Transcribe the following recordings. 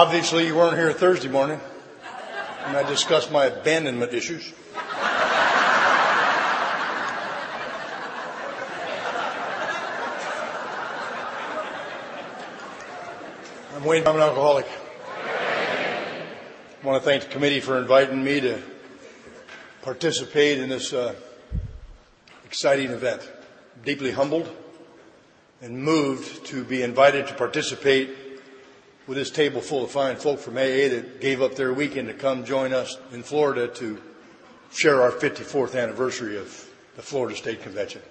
Obviously, you weren't here Thursday morning when I discussed my abandonment issues. I'm Wayne. I'm an alcoholic. I want to thank the committee for inviting me to participate in this uh, exciting event. I'm deeply humbled and moved to be invited to participate with this table full of fine folk from AA that gave up their weekend to come join us in Florida to share our 54th anniversary of the Florida State Convention.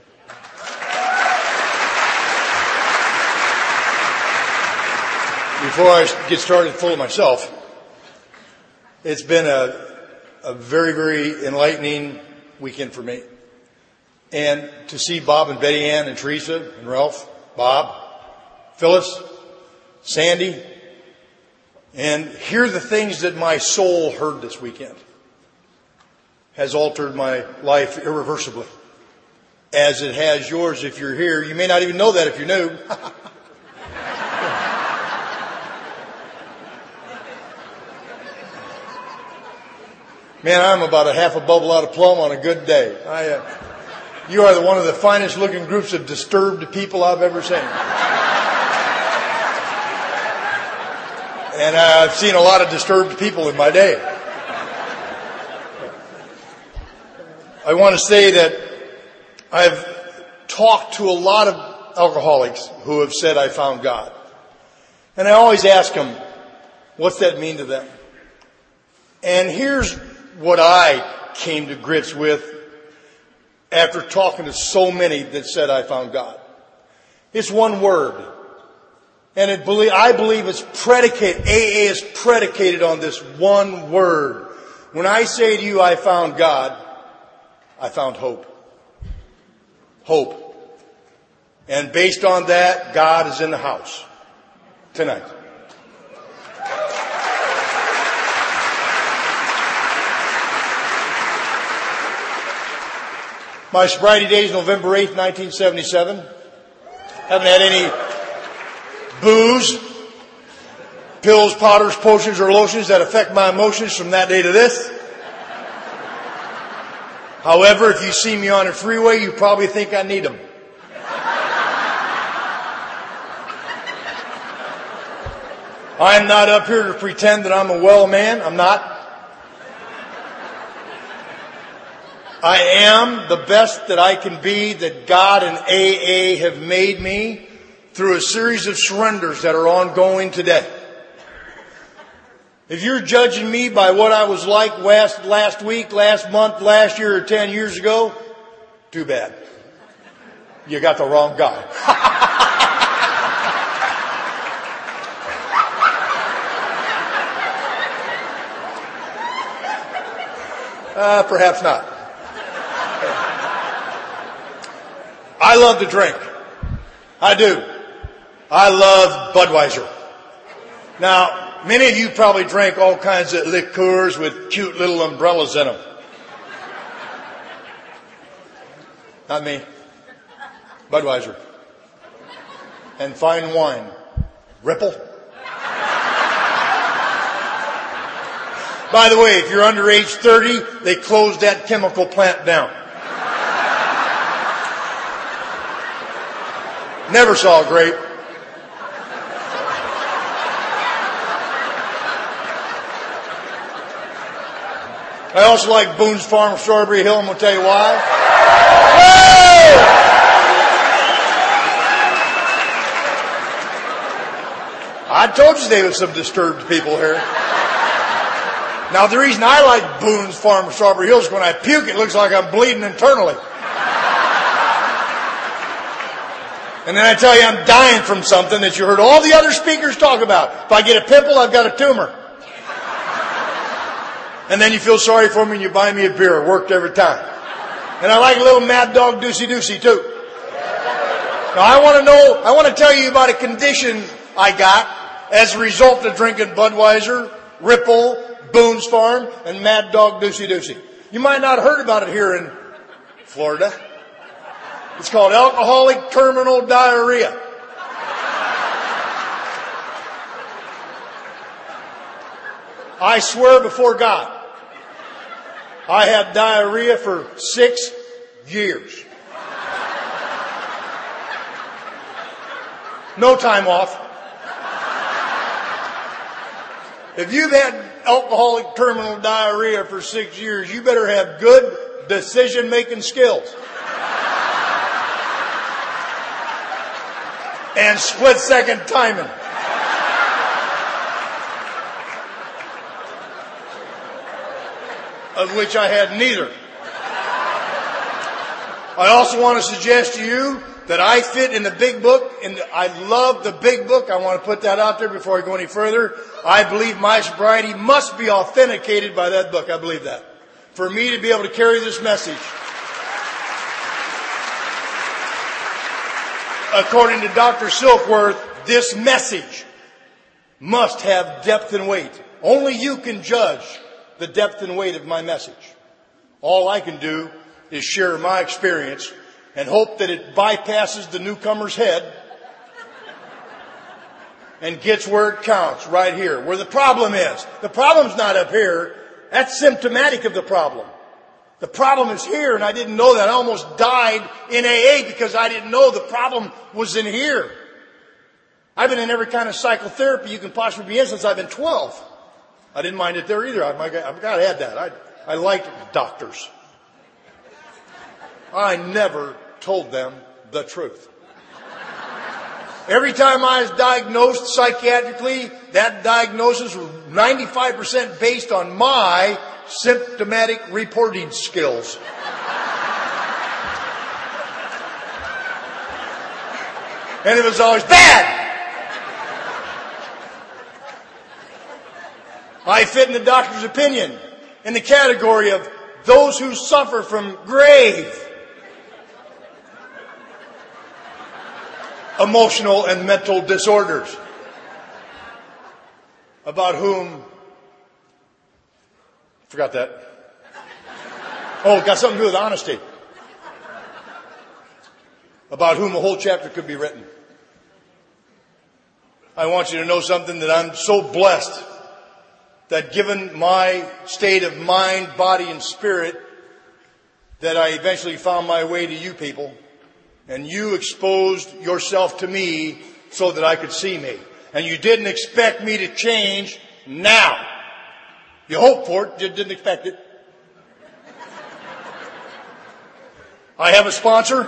Before I get started full of myself, it's been a, a very, very enlightening weekend for me. And to see Bob and Betty Ann and Teresa and Ralph, Bob, Phyllis, Sandy, and hear the things that my soul heard this weekend has altered my life irreversibly. As it has yours if you're here. You may not even know that if you're new. Man, I'm about a half a bubble out of plumb on a good day. I, uh, you are the, one of the finest looking groups of disturbed people I've ever seen. And I've seen a lot of disturbed people in my day. I want to say that I've talked to a lot of alcoholics who have said I found God. And I always ask them, what's that mean to them? And here's what I came to grips with after talking to so many that said I found God. It's one word. And it believe, I believe it's predicated, AA is predicated on this one word. When I say to you, I found God, I found hope. Hope. And based on that, God is in the house tonight. My sobriety day is November 8th, 1977. Haven't had any booze, pills, powders, potions, or lotions that affect my emotions from that day to this. However, if you see me on a freeway, you probably think I need them. I'm not up here to pretend that I'm a well man. I'm not. I am the best that I can be that God and AA have made me through a series of surrenders that are ongoing today. If you're judging me by what I was like last, last week, last month, last year, or 10 years ago, too bad. You got the wrong guy. uh, perhaps not. I love to drink. I do. I love Budweiser. Now, many of you probably drink all kinds of liqueurs with cute little umbrellas in them. Not me. Budweiser. And fine wine. Ripple. By the way, if you're under age 30, they closed that chemical plant down. Never saw a grape. I also like Boone's Farm, Strawberry Hill. Going to tell you why. I told you there was some disturbed people here. Now, the reason I like Boone's Farm, Strawberry Hill is when I puke, it looks like I'm bleeding internally. And then I tell you I'm dying from something that you heard all the other speakers talk about. If I get a pimple, I've got a tumor. And then you feel sorry for me and you buy me a beer. It worked every time. And I like a little mad dog doocy doocy too. Now I want to know, I want to tell you about a condition I got as a result of drinking Budweiser, Ripple, Boone's Farm, and Mad Dog Doocy Doocy. You might not have heard about it here in Florida. It's called alcoholic terminal diarrhea. I swear before God, I had diarrhea for six years. No time off. If you've had alcoholic terminal diarrhea for six years, you better have good decision making skills. and split second timing. Of which I had neither. I also want to suggest to you that I fit in the big book, and I love the big book. I want to put that out there before I go any further. I believe my sobriety must be authenticated by that book. I believe that. For me to be able to carry this message. According to Dr. Silkworth, this message must have depth and weight. Only you can judge the depth and weight of my message. All I can do is share my experience and hope that it bypasses the newcomer's head and gets where it counts, right here, where the problem is. The problem's not up here. That's symptomatic of the problem. The problem is here, and I didn't know that. I almost died in AA because I didn't know the problem was in here. I've been in every kind of psychotherapy you can possibly be in since I've been 12. I didn't mind it there either. I've got to add that. I, I liked doctors. I never told them the truth. Every time I was diagnosed psychiatrically, that diagnosis was 95% based on my symptomatic reporting skills. and it was always bad. I fit in the doctor's opinion in the category of those who suffer from grave emotional and mental disorders about whom forgot that. Oh got something to do with honesty. About whom a whole chapter could be written. I want you to know something that i'm so blessed that given my state of mind body and spirit that i eventually found my way to you people and you exposed yourself to me so that I could see me. And you didn't expect me to change now. You hoped for it, you didn't expect it. I have a sponsor,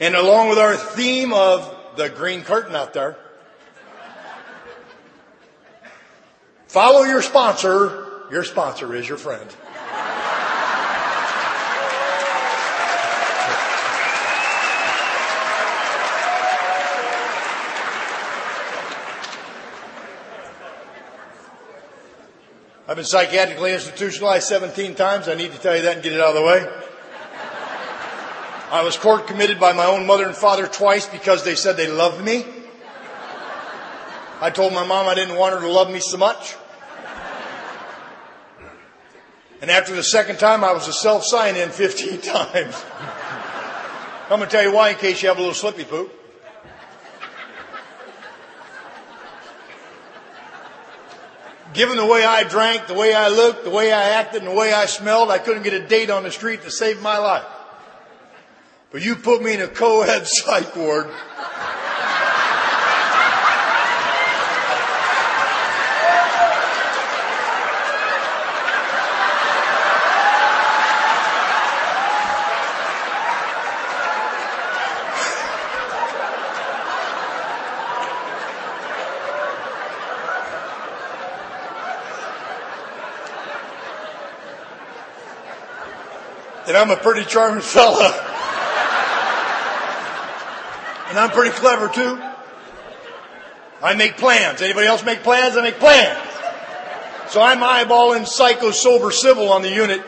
and along with our theme of the green curtain out there, follow your sponsor, your sponsor is your friend. I've been psychiatrically institutionalized 17 times. I need to tell you that and get it out of the way. I was court committed by my own mother and father twice because they said they loved me. I told my mom I didn't want her to love me so much. And after the second time, I was a self sign in 15 times. I'm going to tell you why in case you have a little slippy poop. Given the way I drank, the way I looked, the way I acted, and the way I smelled, I couldn't get a date on the street to save my life. But you put me in a co-ed psych ward. And I'm a pretty charming fella. And I'm pretty clever too. I make plans. Anybody else make plans? I make plans. So I'm eyeballing psycho sober Sybil on the unit.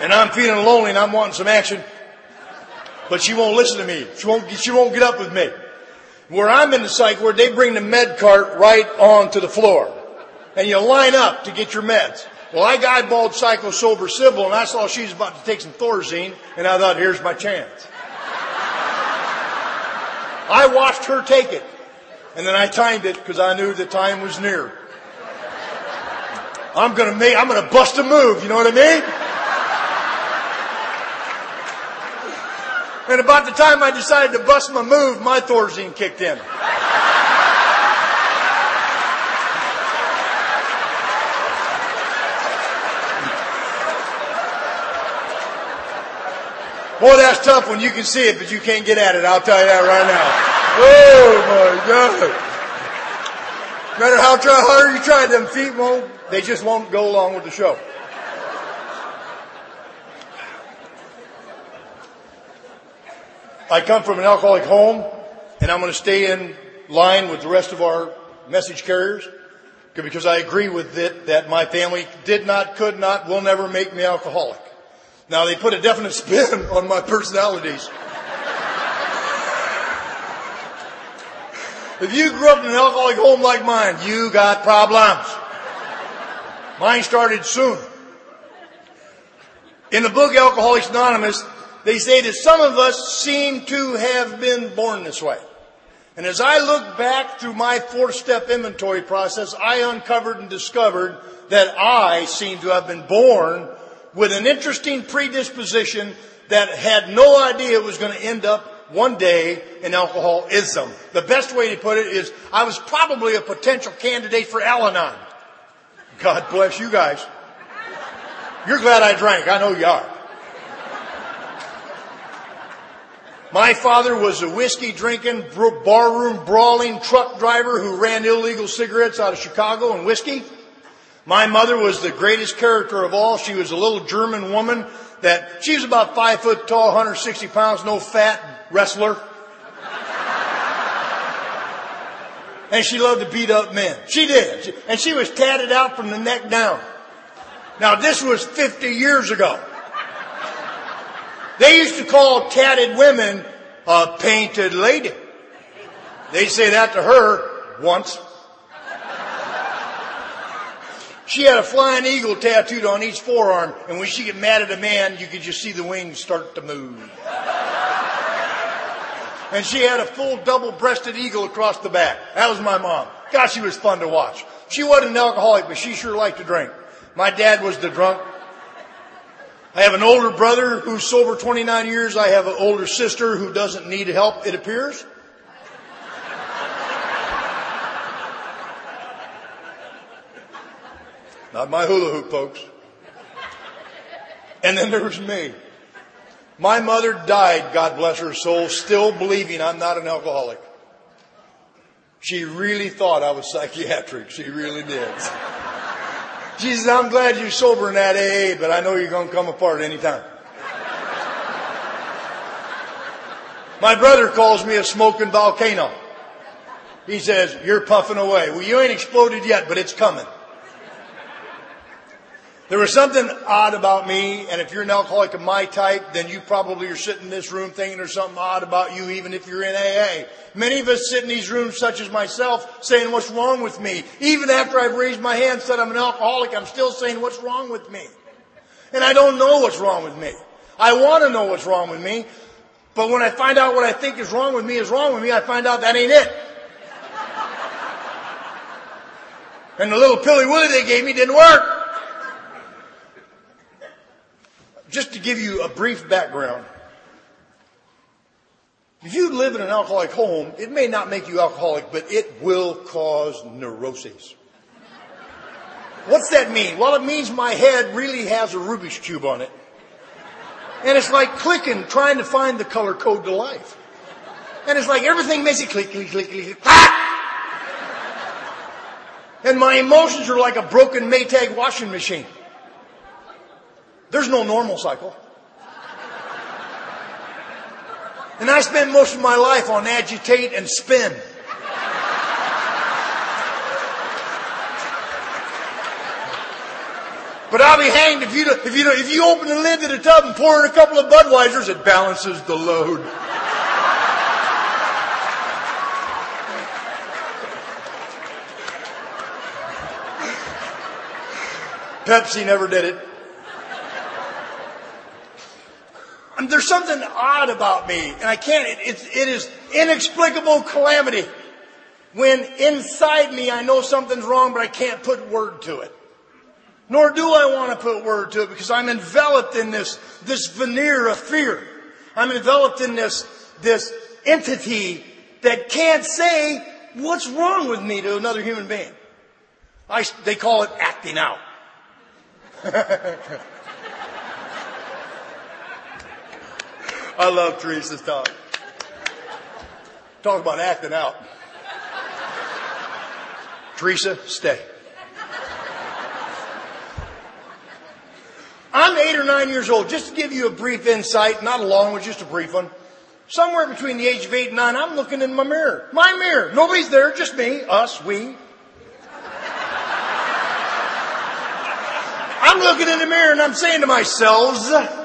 And I'm feeling lonely and I'm wanting some action. But she won't listen to me. She won't, she won't get up with me. Where I'm in the psych ward, they bring the med cart right onto the floor. And you line up to get your meds. Well, I eyeballed Psycho Sober Sybil and I saw she was about to take some Thorazine and I thought, here's my chance. I watched her take it and then I timed it because I knew the time was near. I'm gonna make, I'm gonna bust a move, you know what I mean? And about the time I decided to bust my move, my Thorazine kicked in. Boy, that's tough when you can see it, but you can't get at it. I'll tell you that right now. Oh my God. No matter how try, hard you try, them feet won't, they just won't go along with the show. I come from an alcoholic home, and I'm going to stay in line with the rest of our message carriers because I agree with it that my family did not, could not, will never make me alcoholic. Now they put a definite spin on my personalities. If you grew up in an alcoholic home like mine, you got problems. Mine started soon. In the book Alcoholics Anonymous, they say that some of us seem to have been born this way. And as I look back through my four step inventory process, I uncovered and discovered that I seem to have been born with an interesting predisposition that had no idea it was going to end up one day in alcoholism. The best way to put it is I was probably a potential candidate for Al-Anon. God bless you guys. You're glad I drank. I know you are. My father was a whiskey drinking, barroom brawling truck driver who ran illegal cigarettes out of Chicago and whiskey. My mother was the greatest character of all. She was a little German woman that she was about five foot tall, 160 pounds, no fat wrestler. and she loved to beat up men. She did. And she was tatted out from the neck down. Now this was 50 years ago. They used to call tatted women a painted lady. They say that to her once. She had a flying eagle tattooed on each forearm, and when she get mad at a man, you could just see the wings start to move. and she had a full double-breasted eagle across the back. That was my mom. God, she was fun to watch. She wasn't an alcoholic, but she sure liked to drink. My dad was the drunk. I have an older brother who's sober 29 years. I have an older sister who doesn't need help, it appears. Not my hula hoop, folks. And then there was me. My mother died, God bless her soul, still believing I'm not an alcoholic. She really thought I was psychiatric. She really did. She says, I'm glad you're sober in that AA, but I know you're going to come apart any time. My brother calls me a smoking volcano. He says, you're puffing away. Well, you ain't exploded yet, but it's coming. There was something odd about me, and if you're an alcoholic of my type, then you probably are sitting in this room thinking there's something odd about you, even if you're in AA. Many of us sit in these rooms, such as myself, saying, what's wrong with me? Even after I've raised my hand and said I'm an alcoholic, I'm still saying, what's wrong with me? And I don't know what's wrong with me. I want to know what's wrong with me, but when I find out what I think is wrong with me is wrong with me, I find out that ain't it. And the little pilly willy they gave me didn't work. Just to give you a brief background. If you live in an alcoholic home, it may not make you alcoholic, but it will cause neuroses. What's that mean? Well, it means my head really has a Rubik's Cube on it. And it's like clicking, trying to find the color code to life. And it's like everything makes it click, click, click, click, click. Ah! And my emotions are like a broken Maytag washing machine. There's no normal cycle. And I spend most of my life on agitate and spin. But I'll be hanged if you if you if you open the lid to the tub and pour in a couple of Budweisers, it balances the load. Pepsi never did it. There's something odd about me, and I can't, it, it, it is inexplicable calamity. When inside me I know something's wrong, but I can't put word to it. Nor do I want to put word to it because I'm enveloped in this, this veneer of fear. I'm enveloped in this, this entity that can't say what's wrong with me to another human being. I, they call it acting out. I love Teresa's talk. Talk about acting out. Teresa, stay. I'm eight or nine years old. Just to give you a brief insight, not a long one, just a brief one. Somewhere between the age of eight and nine, I'm looking in my mirror. My mirror. Nobody's there, just me, us, we. I'm looking in the mirror and I'm saying to myself,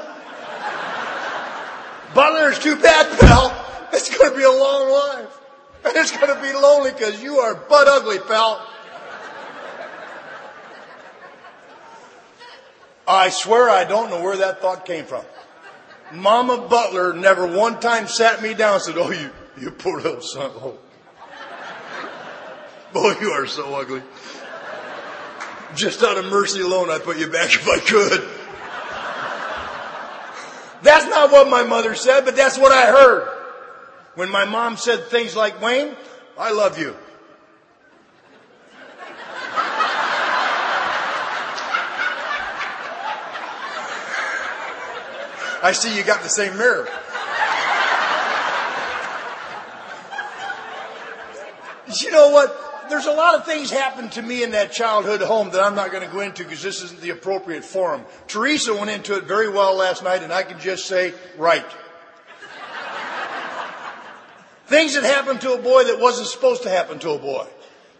Butler, it's too bad, pal. It's going to be a long life. And it's going to be lonely because you are butt ugly, pal. I swear I don't know where that thought came from. Mama Butler never one time sat me down and said, Oh, you, you poor little son. Oh. Boy, you are so ugly. Just out of mercy alone, I'd put you back if I could. That's not what my mother said, but that's what I heard. When my mom said things like, Wayne, I love you. I see you got the same mirror. you know what? There's a lot of things happened to me in that childhood home that I'm not going to go into because this isn't the appropriate forum. Teresa went into it very well last night and I can just say, right. things that happened to a boy that wasn't supposed to happen to a boy.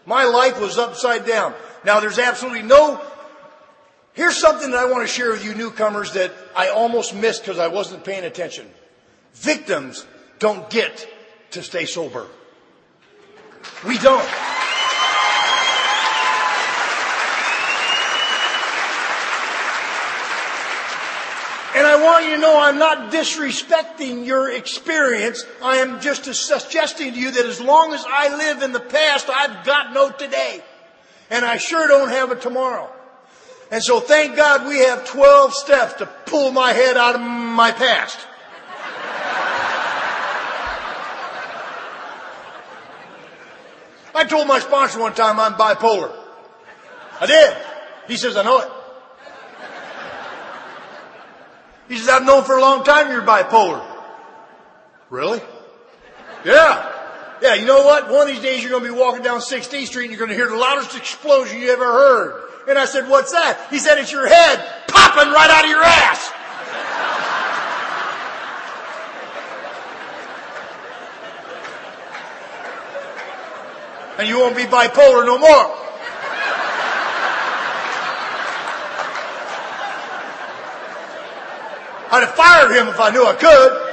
My life was upside down. Now there's absolutely no Here's something that I want to share with you newcomers that I almost missed because I wasn't paying attention. Victims don't get to stay sober. We don't. And I want you to know I'm not disrespecting your experience. I am just suggesting to you that as long as I live in the past, I've got no today. And I sure don't have a tomorrow. And so thank God we have 12 steps to pull my head out of my past. I told my sponsor one time I'm bipolar. I did. He says, I know it. He says, I've known for a long time you're bipolar. Really? Yeah. Yeah, you know what? One of these days you're going to be walking down 16th Street and you're going to hear the loudest explosion you ever heard. And I said, what's that? He said, it's your head popping right out of your ass. and you won't be bipolar no more. I'd have fired him if I knew I could.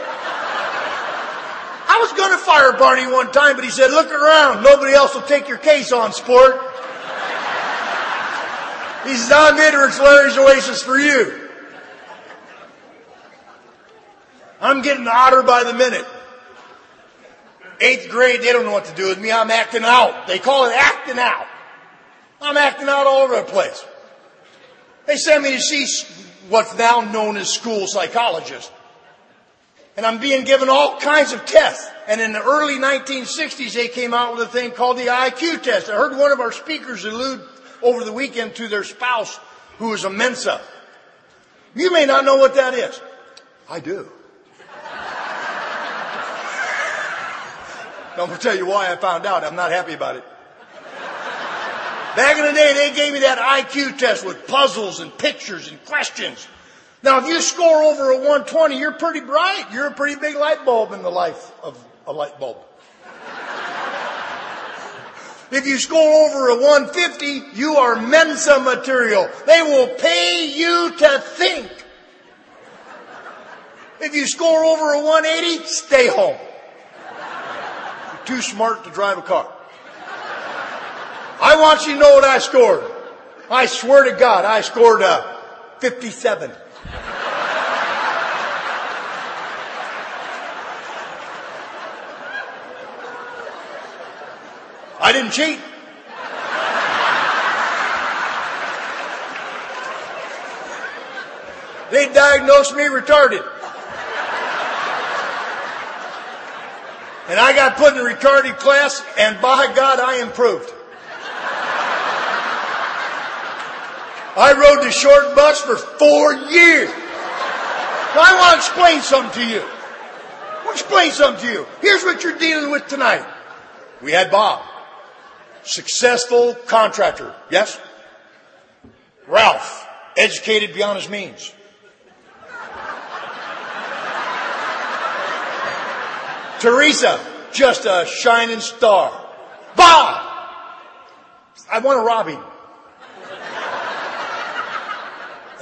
I was going to fire Barney one time, but he said, look around. Nobody else will take your case on, sport. He says, I'm It's Larry's Oasis for you. I'm getting hotter by the minute. Eighth grade, they don't know what to do with me. I'm acting out. They call it acting out. I'm acting out all over the place. They send me to see what's now known as school psychologist. And I'm being given all kinds of tests. And in the early 1960s, they came out with a thing called the IQ test. I heard one of our speakers allude over the weekend to their spouse who is a Mensa. You may not know what that is. I do. I'm going to tell you why I found out. I'm not happy about it. Back in the day, they gave me that IQ test with puzzles and pictures and questions. Now, if you score over a 120, you're pretty bright. You're a pretty big light bulb in the life of a light bulb. If you score over a 150, you are Mensa material. They will pay you to think. If you score over a 180, stay home. You're too smart to drive a car. I want you to know what I scored. I swear to God, I scored a 57. I didn't cheat. They diagnosed me retarded. And I got put in a retarded class, and by God, I improved. I rode the short bus for four years. I want to explain something to you. I want to explain something to you. Here's what you're dealing with tonight. We had Bob, successful contractor. Yes? Ralph, educated beyond his means. Teresa, just a shining star. Bob! I want to rob him.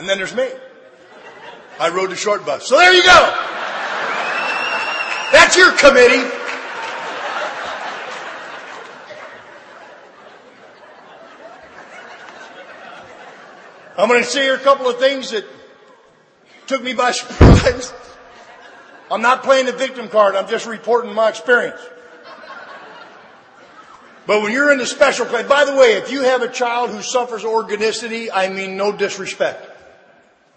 And then there's me. I rode the short bus. So there you go. That's your committee. I'm going to share a couple of things that took me by surprise. I'm not playing the victim card. I'm just reporting my experience. But when you're in the special class, by the way, if you have a child who suffers organicity, I mean no disrespect.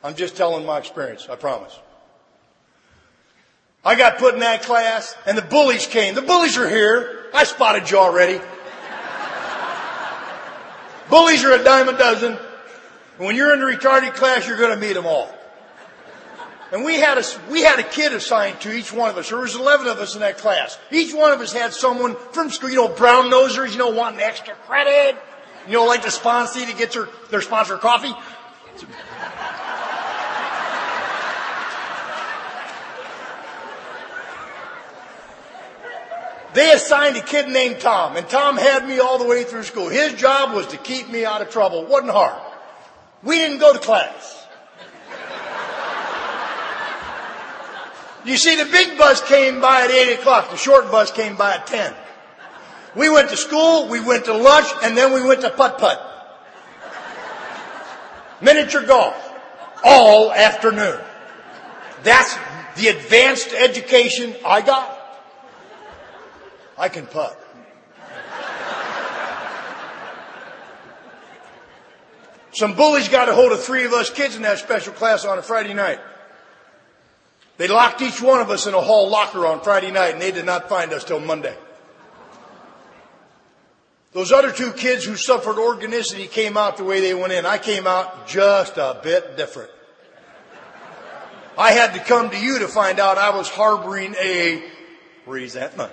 I'm just telling my experience. I promise. I got put in that class and the bullies came. The bullies are here. I spotted you already. bullies are a dime a dozen. When you're in the retarded class, you're going to meet them all. And we had a, we had a kid assigned to each one of us. There was 11 of us in that class. Each one of us had someone from school, you know, brown nosers, you know, wanting extra credit. You know, like the sponsor to get their, their sponsor coffee. They assigned a kid named Tom, and Tom had me all the way through school. His job was to keep me out of trouble. It wasn't hard. We didn't go to class. You see, the big bus came by at 8 o'clock. The short bus came by at 10. We went to school, we went to lunch, and then we went to putt-putt. Miniature golf. All afternoon. That's the advanced education I got. I can putt. Some bullies got a hold of three of us kids in that special class on a Friday night. They locked each one of us in a hall locker on Friday night and they did not find us till Monday. Those other two kids who suffered organicity came out the way they went in. I came out just a bit different. I had to come to you to find out I was harboring a resentment.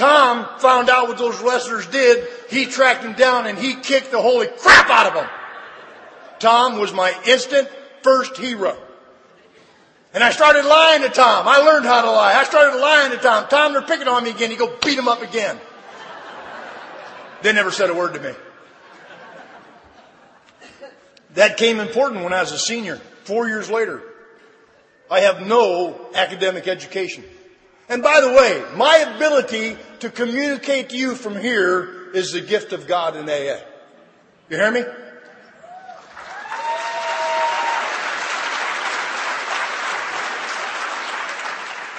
Tom found out what those wrestlers did. He tracked them down and he kicked the holy crap out of them. Tom was my instant first hero. And I started lying to Tom. I learned how to lie. I started lying to Tom. Tom, they're picking on me again. He go beat him up again. They never said a word to me. That came important when I was a senior, four years later. I have no academic education. And by the way, my ability to communicate to you from here is the gift of God in AA. You hear me?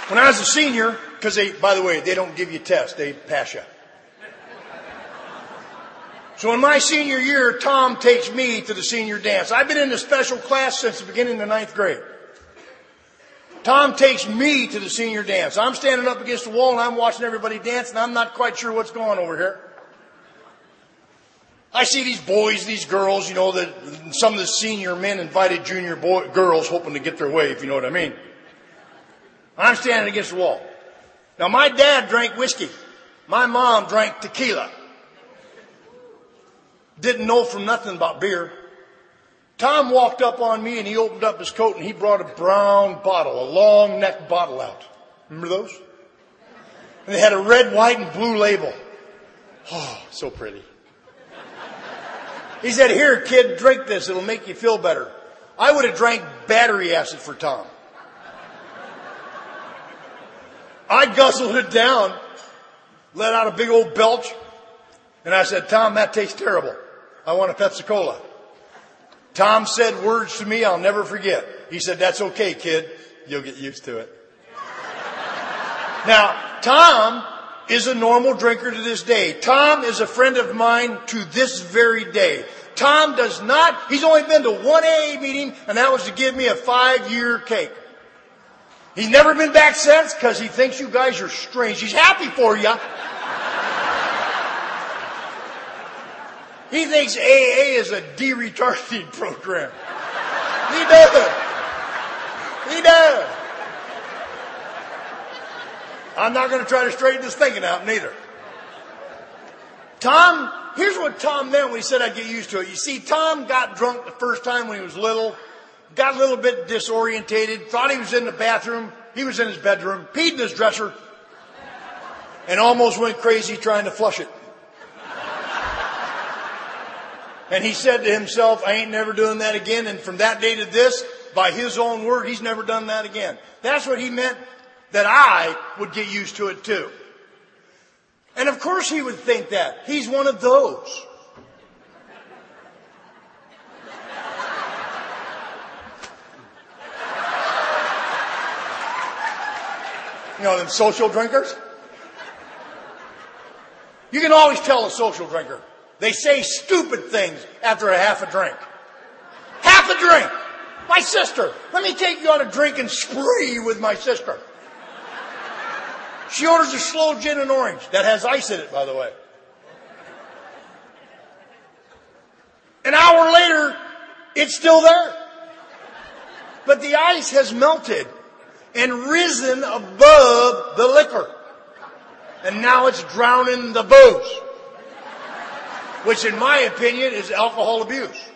When I was a senior, because they, by the way, they don't give you tests, they pass you. So in my senior year, Tom takes me to the senior dance. I've been in the special class since the beginning of the ninth grade. Tom takes me to the senior dance. I'm standing up against the wall and I'm watching everybody dance and I'm not quite sure what's going on over here. I see these boys, these girls, you know, that some of the senior men invited junior boy, girls hoping to get their way, if you know what I mean. I'm standing against the wall. Now my dad drank whiskey. My mom drank tequila. Didn't know from nothing about beer. Tom walked up on me and he opened up his coat and he brought a brown bottle, a long neck bottle out. Remember those? And they had a red, white, and blue label. Oh, so pretty. He said, here, kid, drink this. It'll make you feel better. I would have drank battery acid for Tom. I guzzled it down, let out a big old belch, and I said, Tom, that tastes terrible. I want a Pepsi Cola. Tom said words to me I'll never forget. He said, that's okay, kid. You'll get used to it. now, Tom is a normal drinker to this day. Tom is a friend of mine to this very day. Tom does not, he's only been to one AA meeting, and that was to give me a five year cake. He's never been back since because he thinks you guys are strange. He's happy for you. He thinks AA is a de-retarding program. He does. He does. I'm not going to try to straighten this thinking out neither. Tom, here's what Tom meant when he said I'd get used to it. You see, Tom got drunk the first time when he was little, got a little bit disorientated, thought he was in the bathroom, he was in his bedroom, peed in his dresser, and almost went crazy trying to flush it. And he said to himself, I ain't never doing that again. And from that day to this, by his own word, he's never done that again. That's what he meant that I would get used to it too. And of course he would think that. He's one of those. You know, them social drinkers? You can always tell a social drinker. They say stupid things after a half a drink. Half a drink! My sister! Let me take you on a drinking spree with my sister. She orders a slow gin and orange that has ice in it, by the way. An hour later, it's still there. But the ice has melted and risen above the liquor. And now it's drowning the booze. Which in my opinion is alcohol abuse.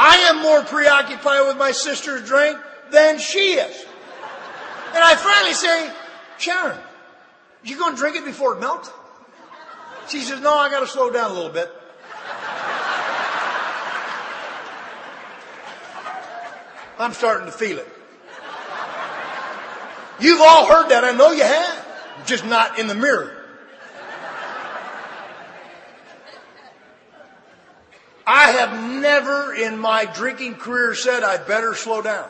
I am more preoccupied with my sister's drink than she is. And I finally say, Sharon, you going to drink it before it melts? She says, no, I got to slow down a little bit. I'm starting to feel it. You've all heard that. I know you have. Just not in the mirror. I have never in my drinking career said I better slow down.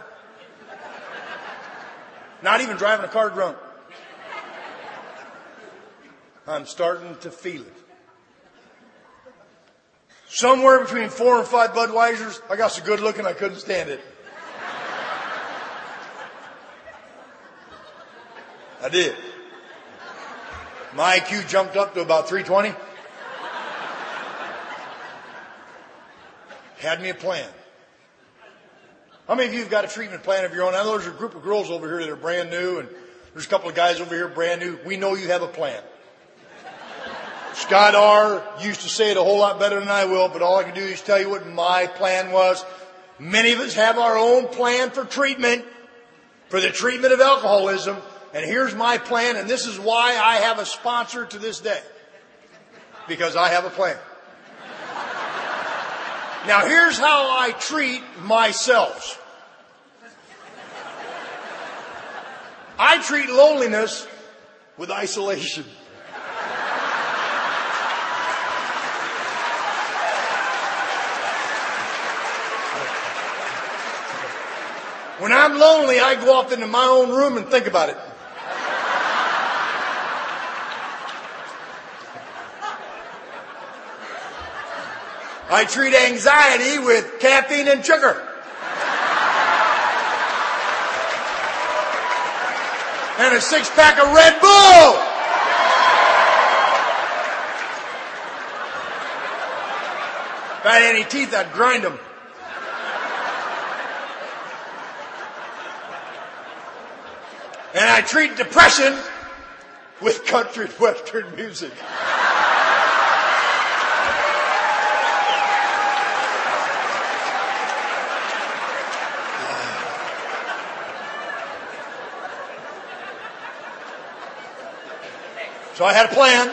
Not even driving a car drunk. I'm starting to feel it. Somewhere between four and five Budweisers, I got so good looking I couldn't stand it. I did. My IQ jumped up to about 320. Had me a plan. How many of you have got a treatment plan of your own? I know there's a group of girls over here that are brand new, and there's a couple of guys over here brand new. We know you have a plan. Scott R. used to say it a whole lot better than I will, but all I can do is tell you what my plan was. Many of us have our own plan for treatment, for the treatment of alcoholism, and here's my plan, and this is why I have a sponsor to this day. Because I have a plan. Now here's how I treat myself. I treat loneliness with isolation. When I'm lonely, I go off into my own room and think about it. I treat anxiety with caffeine and sugar. And a six pack of Red Bull. If I had any teeth, I'd grind them. And I treat depression with country western music. So I had a plan.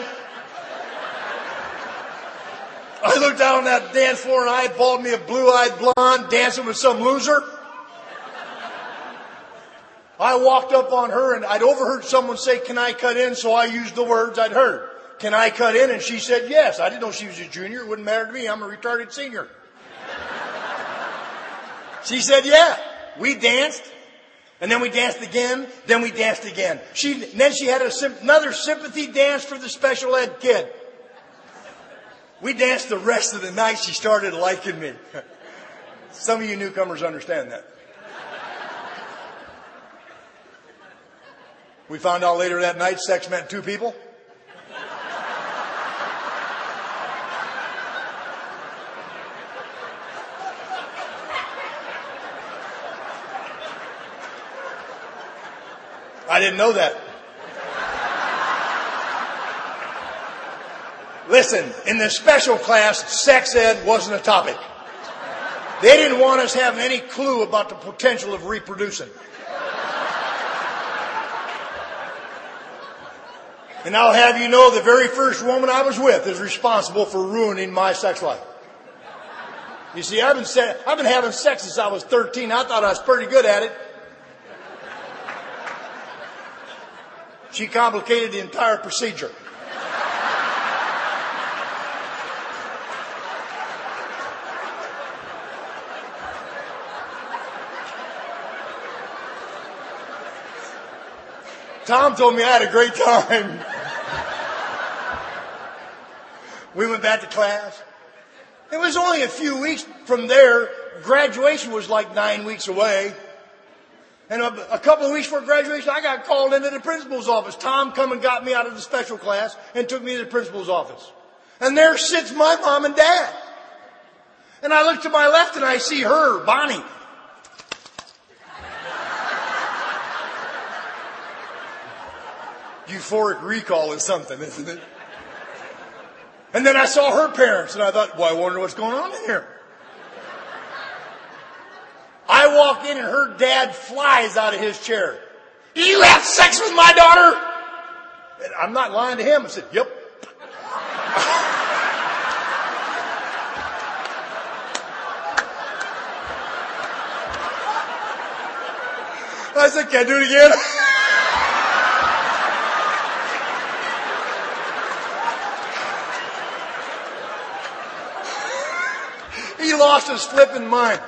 I looked down on that dance floor and I bought me a blue-eyed blonde dancing with some loser. I walked up on her and I'd overheard someone say, can I cut in? So I used the words I'd heard. Can I cut in? And she said yes. I didn't know she was a junior. It wouldn't matter to me. I'm a retarded senior. She said, yeah. We danced. And then we danced again, then we danced again. She, then she had a, another sympathy dance for the special ed kid. We danced the rest of the night. She started liking me. Some of you newcomers understand that. We found out later that night sex meant two people. I didn't know that. Listen, in the special class, sex ed wasn't a topic. They didn't want us having any clue about the potential of reproducing. And I'll have you know the very first woman I was with is responsible for ruining my sex life. You see, I've been, I've been having sex since I was 13. I thought I was pretty good at it. She complicated the entire procedure. Tom told me I had a great time. we went back to class. It was only a few weeks from there. Graduation was like nine weeks away. And a, a, couple of weeks before graduation, I got called into the principal's office. Tom come and got me out of the special class and took me to the principal's office. And there sits my mom and dad. And I look to my left and I see her, Bonnie. Euphoric recall is something, isn't it? And then I saw her parents and I thought, well, I wonder what's going on in here. I walk in and her dad flies out of his chair. You have sex with my daughter? And I'm not lying to him. I said, yep. I said, can I do it again? he lost his flipping mind.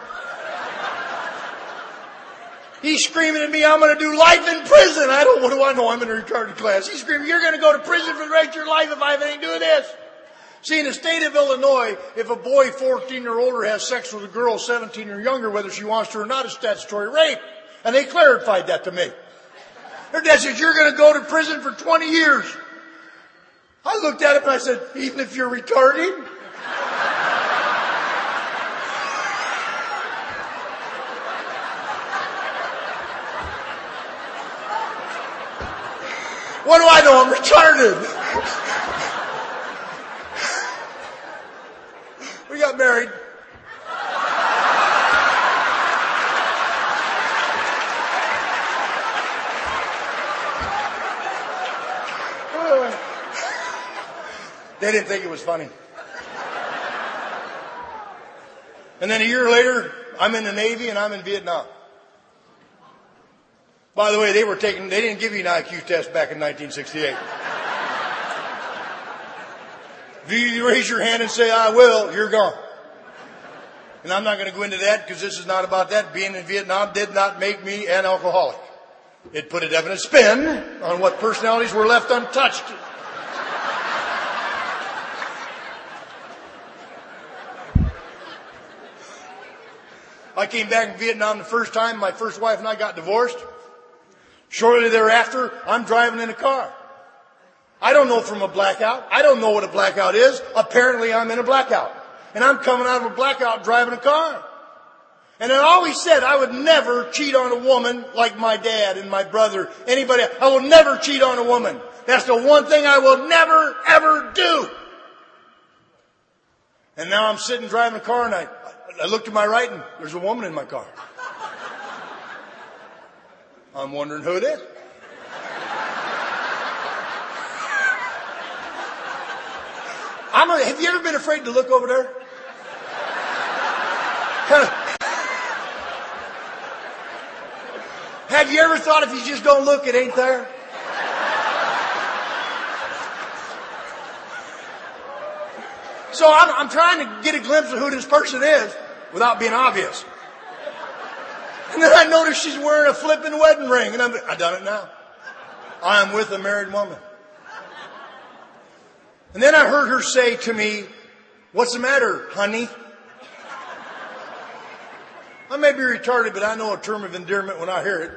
He's screaming at me, I'm going to do life in prison. I don't, what do I know? I'm in a retarded class. He's screaming, you're going to go to prison for the rest of your life if I have anything to do with this. See, in the state of Illinois, if a boy 14 or older has sex with a girl 17 or younger, whether she wants to or not, it's statutory rape. And they clarified that to me. Their dad says, you're going to go to prison for 20 years. I looked at him and I said, even if you're retarded? What do I know? I'm retarded. we got married. They didn't think it was funny. And then a year later, I'm in the Navy and I'm in Vietnam. By the way, they were taking, they didn't give you an IQ test back in 1968. if you raise your hand and say, I will, you're gone. And I'm not going to go into that because this is not about that. Being in Vietnam did not make me an alcoholic. It put a definite spin on what personalities were left untouched. I came back in Vietnam the first time. My first wife and I got divorced. Shortly thereafter, I'm driving in a car. I don't know from a blackout. I don't know what a blackout is. Apparently I'm in a blackout. And I'm coming out of a blackout driving a car. And I always said I would never cheat on a woman like my dad and my brother, anybody. I will never cheat on a woman. That's the one thing I will never, ever do. And now I'm sitting driving a car and I, I look to my right and there's a woman in my car. I'm wondering who it is. I'm a, have you ever been afraid to look over there? have you ever thought if you just don't look, it ain't there? So I'm, I'm trying to get a glimpse of who this person is without being obvious. And then I noticed she's wearing a flipping wedding ring. And I'm, I done it now. I'm with a married woman. And then I heard her say to me, what's the matter, honey? I may be retarded, but I know a term of endearment when I hear it.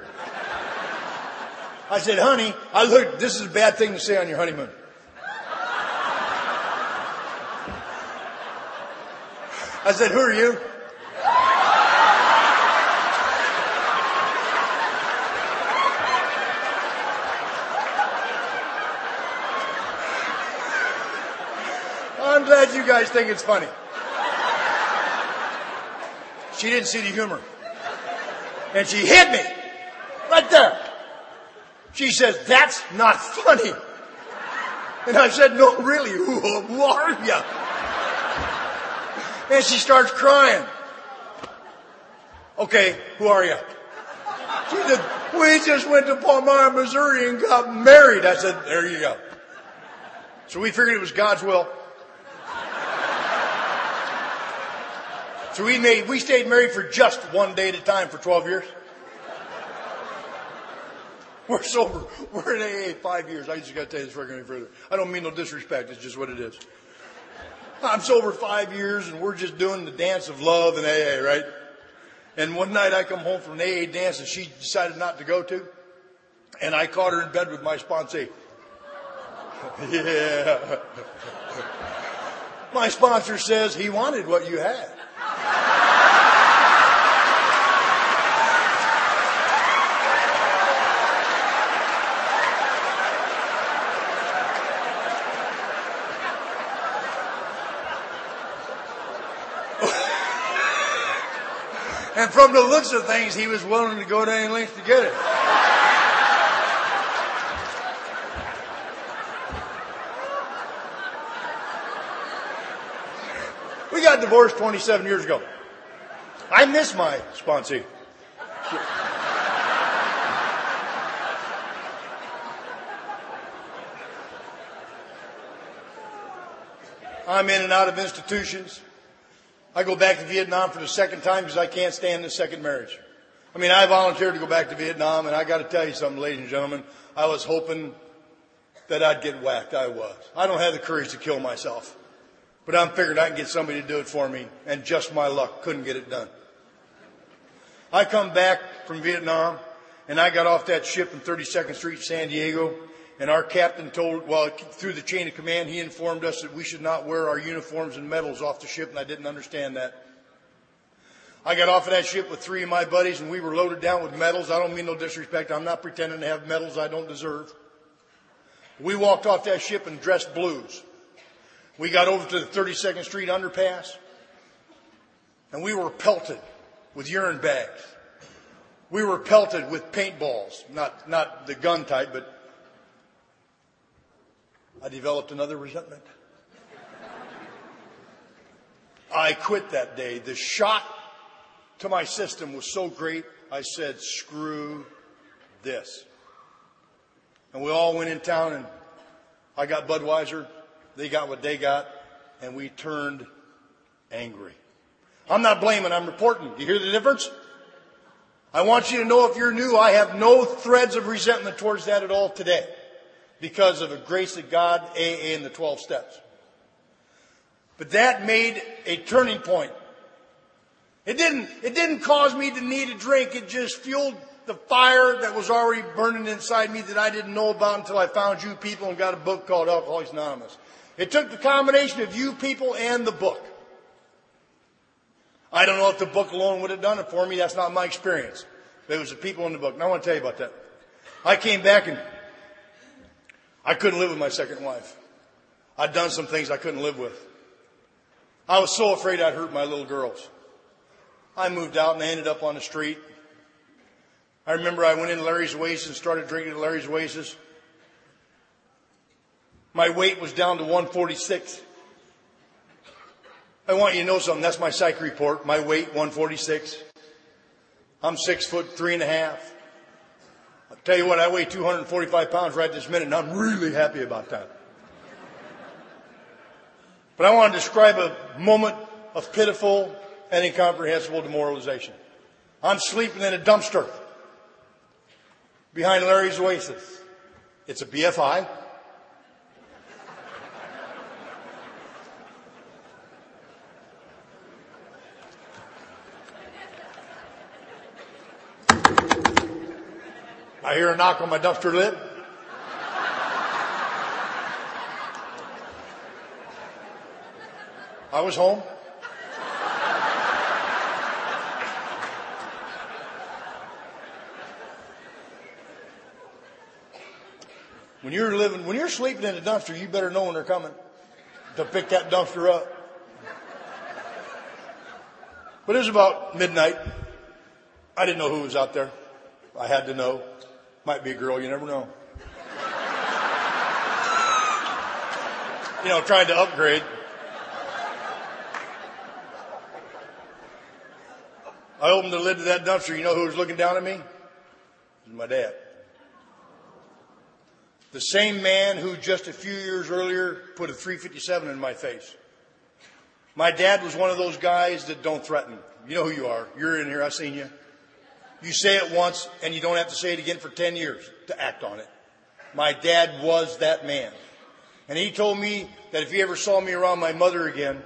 I said, honey, I look, this is a bad thing to say on your honeymoon. I said, who are you? I'm glad you guys think it's funny. She didn't see the humor. And she hit me. Right there. She says, that's not funny. And I said, no, really, who, who are you? And she starts crying. Okay, who are you? She said, we just went to Palmyra, Missouri and got married. I said, there you go. So we figured it was God's will. So we made, we stayed married for just one day at a time for 12 years. We're sober. We're in AA five years. I just got to tell you this go any further. I don't mean no disrespect. It's just what it is. I'm sober five years and we're just doing the dance of love in AA, right? And one night I come home from an AA dance and she decided not to go to. And I caught her in bed with my sponsee. yeah. My sponsor says he wanted what you had. And from the looks of things, he was willing to go to any length to get it. We got divorced 27 years ago. I miss my sponsee. I'm in and out of institutions. I go back to Vietnam for the second time because I can't stand the second marriage. I mean, I volunteered to go back to Vietnam, and I got to tell you something, ladies and gentlemen. I was hoping that I'd get whacked. I was. I don't have the courage to kill myself, but I'm figuring I can get somebody to do it for me, and just my luck couldn't get it done. I come back from Vietnam, and I got off that ship in 32nd Street, San Diego, and our captain told, well, through the chain of command, he informed us that we should not wear our uniforms and medals off the ship, and I didn't understand that. I got off of that ship with three of my buddies, and we were loaded down with medals. I don't mean no disrespect. I'm not pretending to have medals I don't deserve. We walked off that ship and dressed blues. We got over to the 32nd Street underpass, and we were pelted with urine bags. We were pelted with paintballs, not, not the gun type, but I developed another resentment. I quit that day. The shock to my system was so great, I said, screw this. And we all went in town and I got Budweiser, they got what they got, and we turned angry. I'm not blaming, I'm reporting. You hear the difference? I want you to know if you're new, I have no threads of resentment towards that at all today because of the grace of God, AA, and the 12 steps. But that made a turning point. It didn't, it didn't cause me to need a drink. It just fueled the fire that was already burning inside me that I didn't know about until I found you people and got a book called Alcoholics Anonymous. It took the combination of you people and the book. I don't know if the book alone would have done it for me. That's not my experience. But it was the people in the book. And I want to tell you about that. I came back and I couldn't live with my second wife. I'd done some things I couldn't live with. I was so afraid I'd hurt my little girls. I moved out and I ended up on the street. I remember I went into Larry's Oasis and started drinking at Larry's Oasis. My weight was down to 146. I want you to know something. That's my psych report. My weight, 146. I'm six foot three and a half. Tell you what, I weigh 245 pounds right this minute, and I'm really happy about that. But I want to describe a moment of pitiful and incomprehensible demoralization. I'm sleeping in a dumpster behind Larry's Oasis. It's a BFI. I hear a knock on my dumpster lid. I was home. When you're living, when you're sleeping in a dumpster, you better know when they're coming to pick that dumpster up. But it was about midnight. I didn't know who was out there. I had to know. Might be a girl, you never know. You know, trying to upgrade. I opened the lid to that dumpster. You know who was looking down at me? My dad. The same man who just a few years earlier put a 357 in my face. My dad was one of those guys that don't threaten. You know who you are. You're in here. I've seen you. You say it once and you don't have to say it again for 10 years to act on it. My dad was that man. And he told me that if he ever saw me around my mother again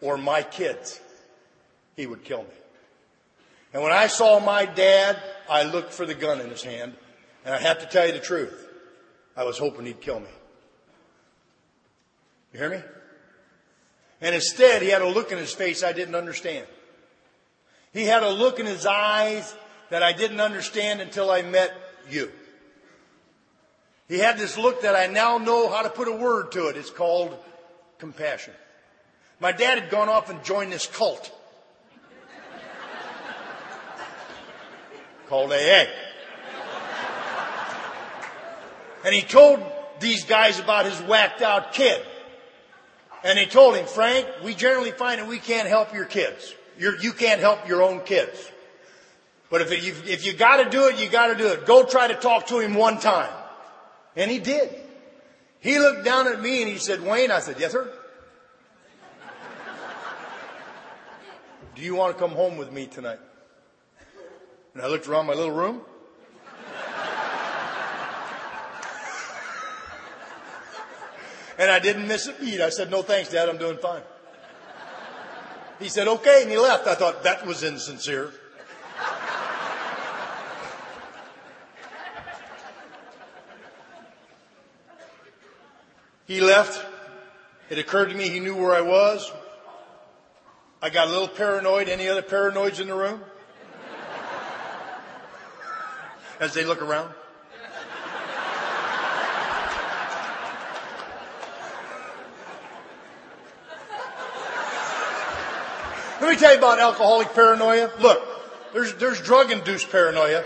or my kids, he would kill me. And when I saw my dad, I looked for the gun in his hand. And I have to tell you the truth. I was hoping he'd kill me. You hear me? And instead, he had a look in his face I didn't understand. He had a look in his eyes that I didn't understand until I met you. He had this look that I now know how to put a word to it. It's called compassion. My dad had gone off and joined this cult called AA. And he told these guys about his whacked out kid. And he told him, Frank, we generally find that we can't help your kids. You're, you can not help your own kids. But if, you, if you gotta do it, you gotta do it. Go try to talk to him one time. And he did. He looked down at me and he said, Wayne, I said, yes sir. do you want to come home with me tonight? And I looked around my little room. and I didn't miss a beat. I said, no thanks, Dad, I'm doing fine. He said, okay, and he left. I thought that was insincere. He left. It occurred to me he knew where I was. I got a little paranoid. Any other paranoids in the room? As they look around. Let me tell you about alcoholic paranoia. Look, there's, there's drug induced paranoia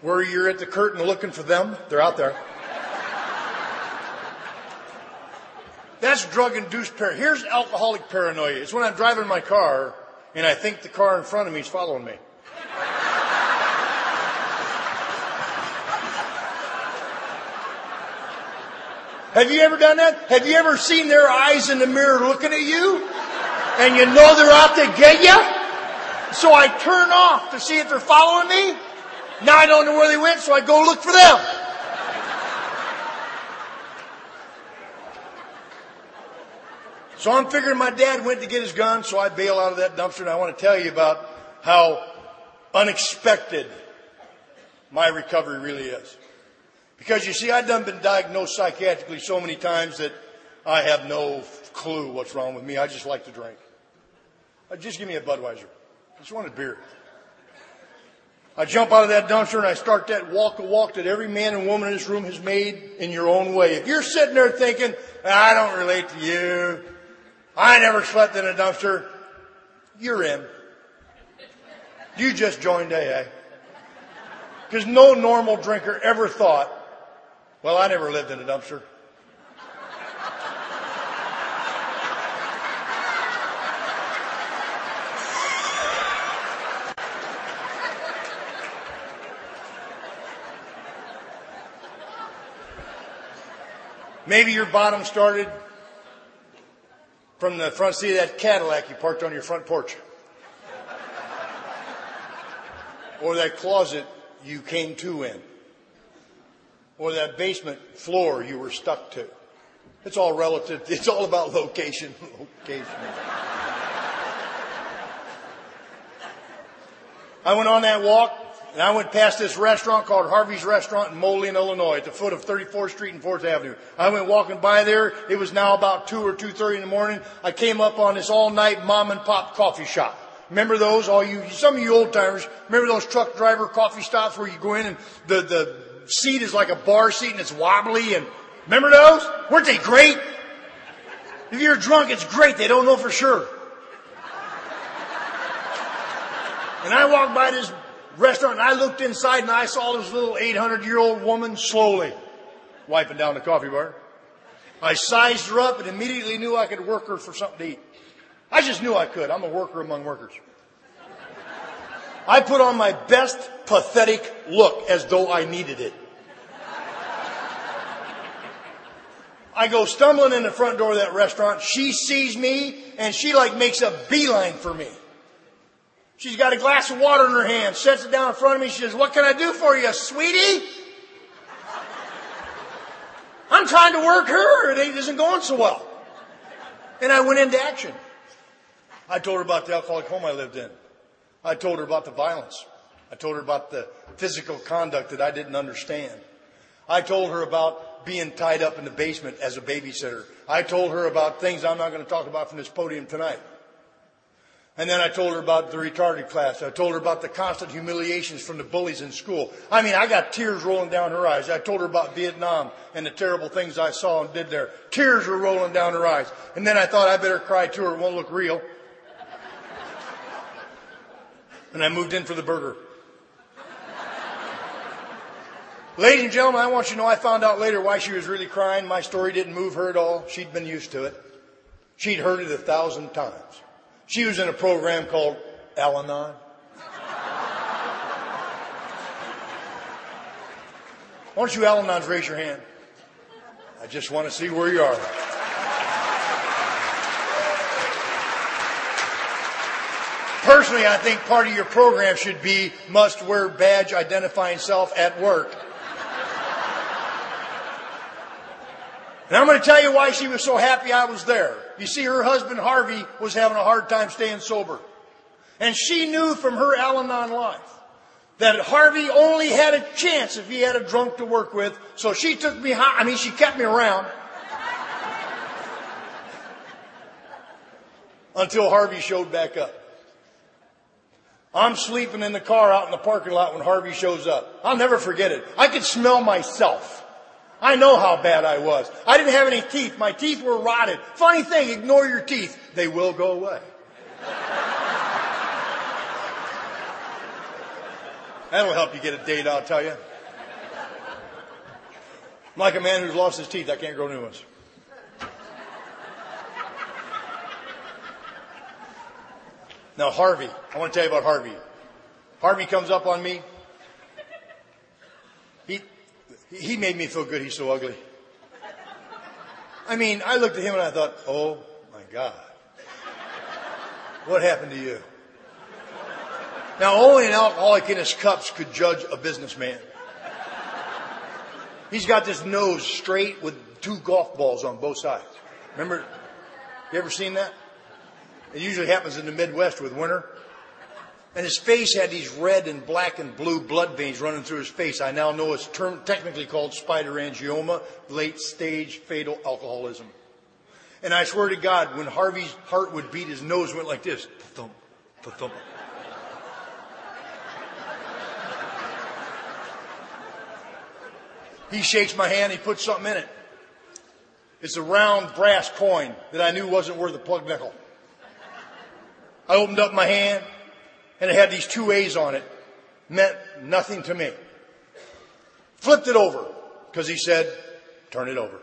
where you're at the curtain looking for them. They're out there. That's drug induced paranoia. Here's alcoholic paranoia. It's when I'm driving my car and I think the car in front of me is following me. Have you ever done that? Have you ever seen their eyes in the mirror looking at you? And you know they're out to get you? So I turn off to see if they're following me. Now I don't know where they went, so I go look for them. So I'm figuring my dad went to get his gun, so I bail out of that dumpster and I want to tell you about how unexpected my recovery really is. Because you see, I've done been diagnosed psychiatrically so many times that I have no clue what's wrong with me. I just like to drink. I just give me a Budweiser. I just want a beer. I jump out of that dumpster and I start that walk a walk that every man and woman in this room has made in your own way. If you're sitting there thinking, I don't relate to you, I never slept in a dumpster. You're in. You just joined AA. Because no normal drinker ever thought, well, I never lived in a dumpster. Maybe your bottom started from the front seat of that Cadillac you parked on your front porch. or that closet you came to in, or that basement floor you were stuck to. It's all relative. It's all about location. Location. I went on that walk and I went past this restaurant called Harvey's Restaurant in Moline, Illinois, at the foot of 34th Street and 4th Avenue. I went walking by there. It was now about 2 or 2.30 in the morning. I came up on this all-night mom and pop coffee shop. Remember those? All you, some of you old timers, remember those truck driver coffee stops where you go in and the, the seat is like a bar seat and it's wobbly and remember those? Weren't they great? If you're drunk, it's great. They don't know for sure. And I walked by this restaurant and I looked inside and I saw this little 800 year old woman slowly wiping down the coffee bar. I sized her up and immediately knew I could work her for something to eat. I just knew I could. I'm a worker among workers. I put on my best pathetic look as though I needed it. I go stumbling in the front door of that restaurant. She sees me and she like makes a beeline for me. She's got a glass of water in her hand, sets it down in front of me. She says, what can I do for you, sweetie? I'm trying to work her. It isn't going so well. And I went into action. I told her about the alcoholic home I lived in. I told her about the violence. I told her about the physical conduct that I didn't understand. I told her about being tied up in the basement as a babysitter. I told her about things I'm not going to talk about from this podium tonight. And then I told her about the retarded class. I told her about the constant humiliations from the bullies in school. I mean, I got tears rolling down her eyes. I told her about Vietnam and the terrible things I saw and did there. Tears were rolling down her eyes. And then I thought I better cry to her. It won't look real. And I moved in for the burger. Ladies and gentlemen, I want you to know I found out later why she was really crying. My story didn't move her at all. She'd been used to it. She'd heard it a thousand times. She was in a program called Al Anon. Why don't you Al Anons raise your hand? I just want to see where you are. Personally, I think part of your program should be must wear badge identifying self at work. And I'm going to tell you why she was so happy I was there. You see, her husband Harvey was having a hard time staying sober. And she knew from her Al Anon life that Harvey only had a chance if he had a drunk to work with. So she took me, I mean, she kept me around. until Harvey showed back up. I'm sleeping in the car out in the parking lot when Harvey shows up. I'll never forget it. I could smell myself. I know how bad I was. I didn't have any teeth. My teeth were rotted. Funny thing, ignore your teeth. They will go away. That'll help you get a date, I'll tell you. I'm like a man who's lost his teeth. I can't grow new ones. Now, Harvey, I want to tell you about Harvey. Harvey comes up on me. He, he made me feel good. He's so ugly. I mean, I looked at him and I thought, oh my God. What happened to you? Now, only an alcoholic in his cups could judge a businessman. He's got this nose straight with two golf balls on both sides. Remember? You ever seen that? It usually happens in the Midwest with winter. And his face had these red and black and blue blood veins running through his face. I now know it's term, technically called spider angioma, late stage fatal alcoholism. And I swear to God, when Harvey's heart would beat, his nose went like this. Thump, thump. He shakes my hand, he puts something in it. It's a round brass coin that I knew wasn't worth a plug nickel. I opened up my hand and it had these two A's on it. Meant nothing to me. Flipped it over because he said, turn it over.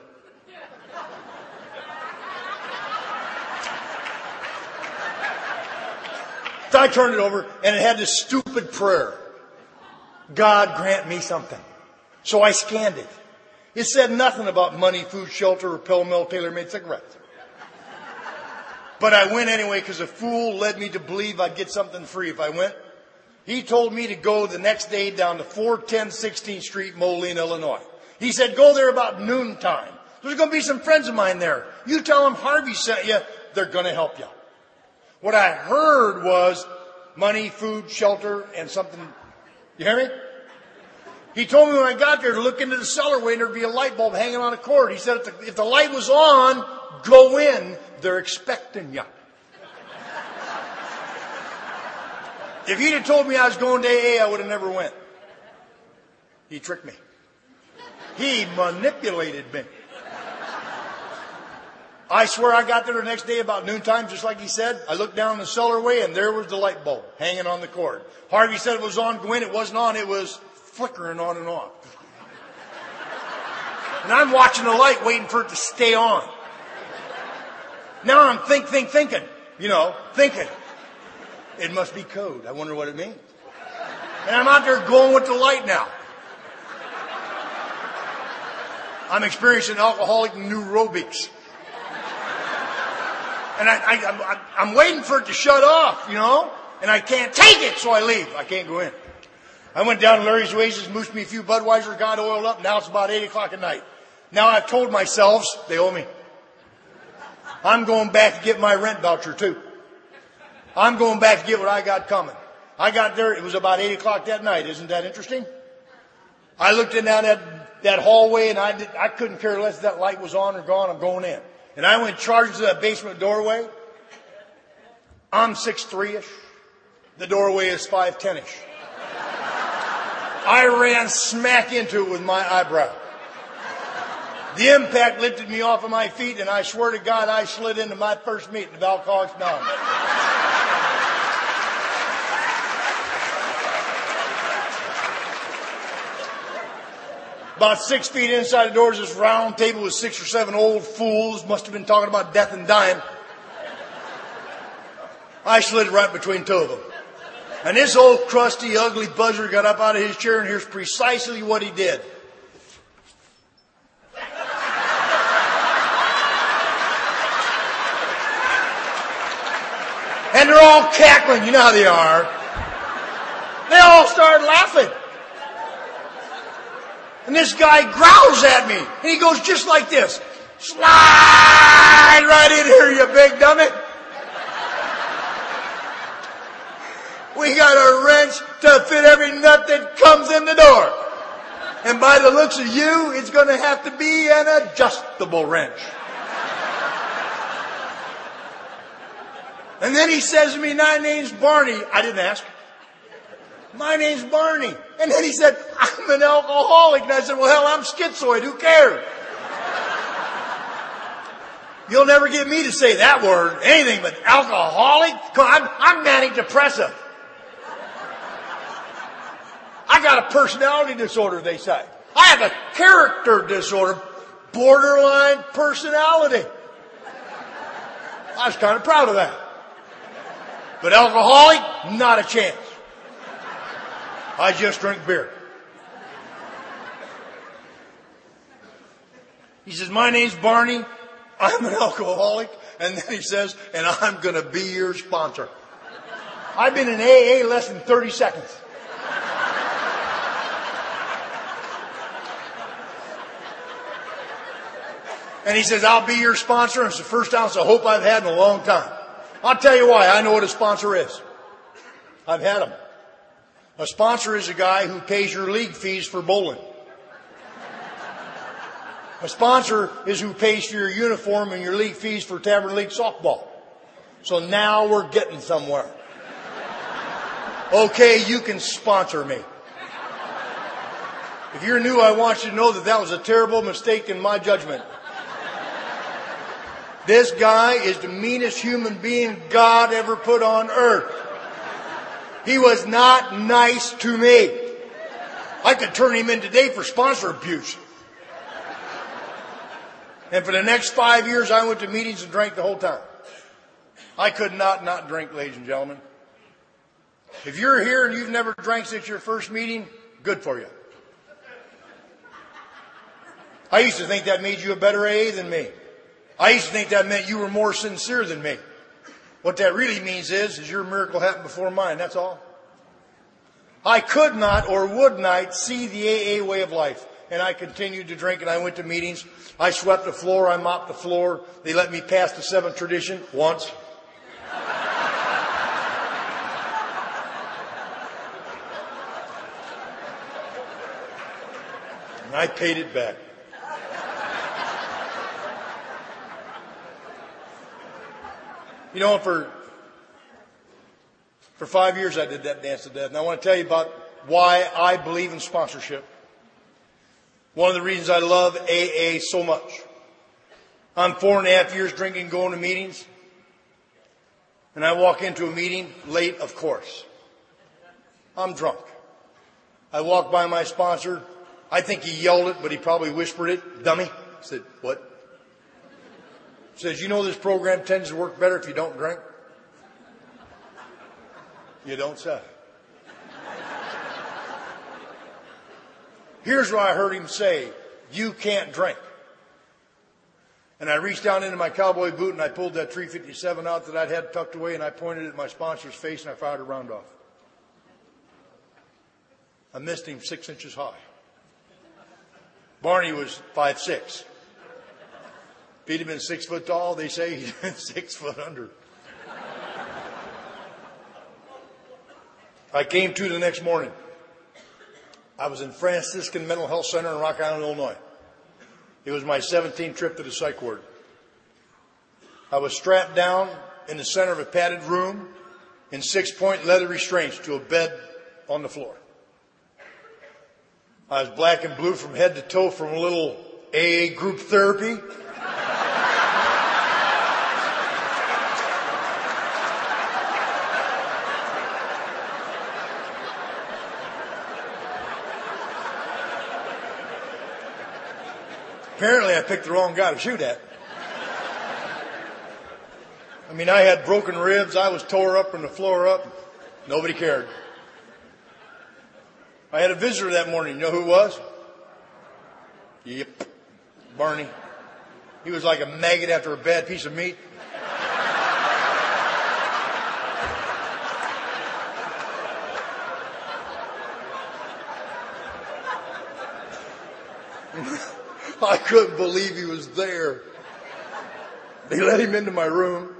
So I turned it over and it had this stupid prayer. God grant me something. So I scanned it. It said nothing about money, food, shelter, or pill mill, tailor-made cigarettes. But I went anyway because a fool led me to believe I'd get something free if I went. He told me to go the next day down to 410 16th Street, Moline, Illinois. He said, go there about noontime. There's going to be some friends of mine there. You tell them Harvey sent you. They're going to help you. What I heard was money, food, shelter, and something. You hear me? He told me when I got there to look into the cellarway and there'd be a light bulb hanging on a cord. He said if the, if the light was on, go in. They're expecting you. If he'd have told me I was going to AA, I would have never went. He tricked me. He manipulated me. I swear I got there the next day about noontime, just like he said. I looked down the cellarway and there was the light bulb hanging on the cord. Harvey said it was on. Gwen, it wasn't on. It was flickering on and off. And I'm watching the light waiting for it to stay on. Now I'm think, think, thinking. You know, thinking. It must be code. I wonder what it means. And I'm out there going with the light now. I'm experiencing alcoholic neurobics. And I, am waiting for it to shut off, you know, and I can't take it, so I leave. I can't go in. I went down to Larry's Oasis, moosed me a few Budweiser, got oiled up. Now it's about 8 o'clock at night. Now I've told myself they owe me. I'm going back to get my rent voucher too. I'm going back to get what I got coming. I got there, it was about 8 o'clock that night. Isn't that interesting? I looked in down that, that hallway and I, did, I couldn't care less if that light was on or gone. I'm going in. And I went charging to that basement doorway. I'm 6'3"-ish. The doorway is 5'10"-ish. I ran smack into it with my eyebrow. The impact lifted me off of my feet, and I swear to God, I slid into my first meeting of Alcoholics Anonymous. About six feet inside the doors, this round table with six or seven old fools, must have been talking about death and dying. I slid right between two of them. And this old crusty, ugly buzzer got up out of his chair, and here's precisely what he did. And they're all cackling. You know how they are. They all started laughing. And this guy growls at me. And he goes just like this. Slide right in here, you big dummy. We got a wrench to fit every nut that comes in the door. And by the looks of you, it's going to have to be an adjustable wrench. And then he says to me, my name's Barney. I didn't ask. My name's Barney. And then he said, I'm an alcoholic. And I said, well, hell, I'm schizoid. Who cares? You'll never get me to say that word, anything but alcoholic. I'm, I'm manic depressive. I got a personality disorder, they say. I have a character disorder, borderline personality. I was kind of proud of that. But alcoholic, not a chance. I just drink beer. He says, my name's Barney. I'm an alcoholic. And then he says, and I'm going to be your sponsor. I've been in AA less than 30 seconds. And he says, I'll be your sponsor. And it's the first ounce of hope I've had in a long time. I'll tell you why. I know what a sponsor is. I've had them. A sponsor is a guy who pays your league fees for bowling. A sponsor is who pays for your uniform and your league fees for Tavern League softball. So now we're getting somewhere. Okay, you can sponsor me. If you're new, I want you to know that that was a terrible mistake in my judgment. This guy is the meanest human being God ever put on earth. He was not nice to me. I could turn him in today for sponsor abuse. And for the next five years, I went to meetings and drank the whole time. I could not not drink, ladies and gentlemen. If you're here and you've never drank since your first meeting, good for you. I used to think that made you a better AA than me. I used to think that meant you were more sincere than me. What that really means is, is your miracle happened before mine. That's all. I could not or would not see the AA way of life. And I continued to drink and I went to meetings. I swept the floor. I mopped the floor. They let me pass the seventh tradition once. and I paid it back. You know, for for five years I did that dance to death. And I want to tell you about why I believe in sponsorship. One of the reasons I love AA so much. I'm four and a half years drinking, going to meetings. And I walk into a meeting late, of course. I'm drunk. I walk by my sponsor. I think he yelled it, but he probably whispered it. Dummy. I said, what? Says, you know this program tends to work better if you don't drink? You don't say. Here's what I heard him say. You can't drink. And I reached down into my cowboy boot and I pulled that 357 out that I'd had tucked away and I pointed it at my sponsor's face and I fired a round off. I missed him six inches high. Barney was five six. If have been six foot tall, they say he's six foot under. I came to the next morning. I was in Franciscan Mental Health Center in Rock Island, Illinois. It was my 17th trip to the psych ward. I was strapped down in the center of a padded room in six point leather restraints to a bed on the floor. I was black and blue from head to toe from a little AA group therapy. Apparently, I picked the wrong guy to shoot at. I mean, I had broken ribs. I was tore up from the floor up. Nobody cared. I had a visitor that morning. You know who it was? Yep. Barney. He was like a maggot after a bad piece of meat. I couldn't believe he was there. They let him into my room.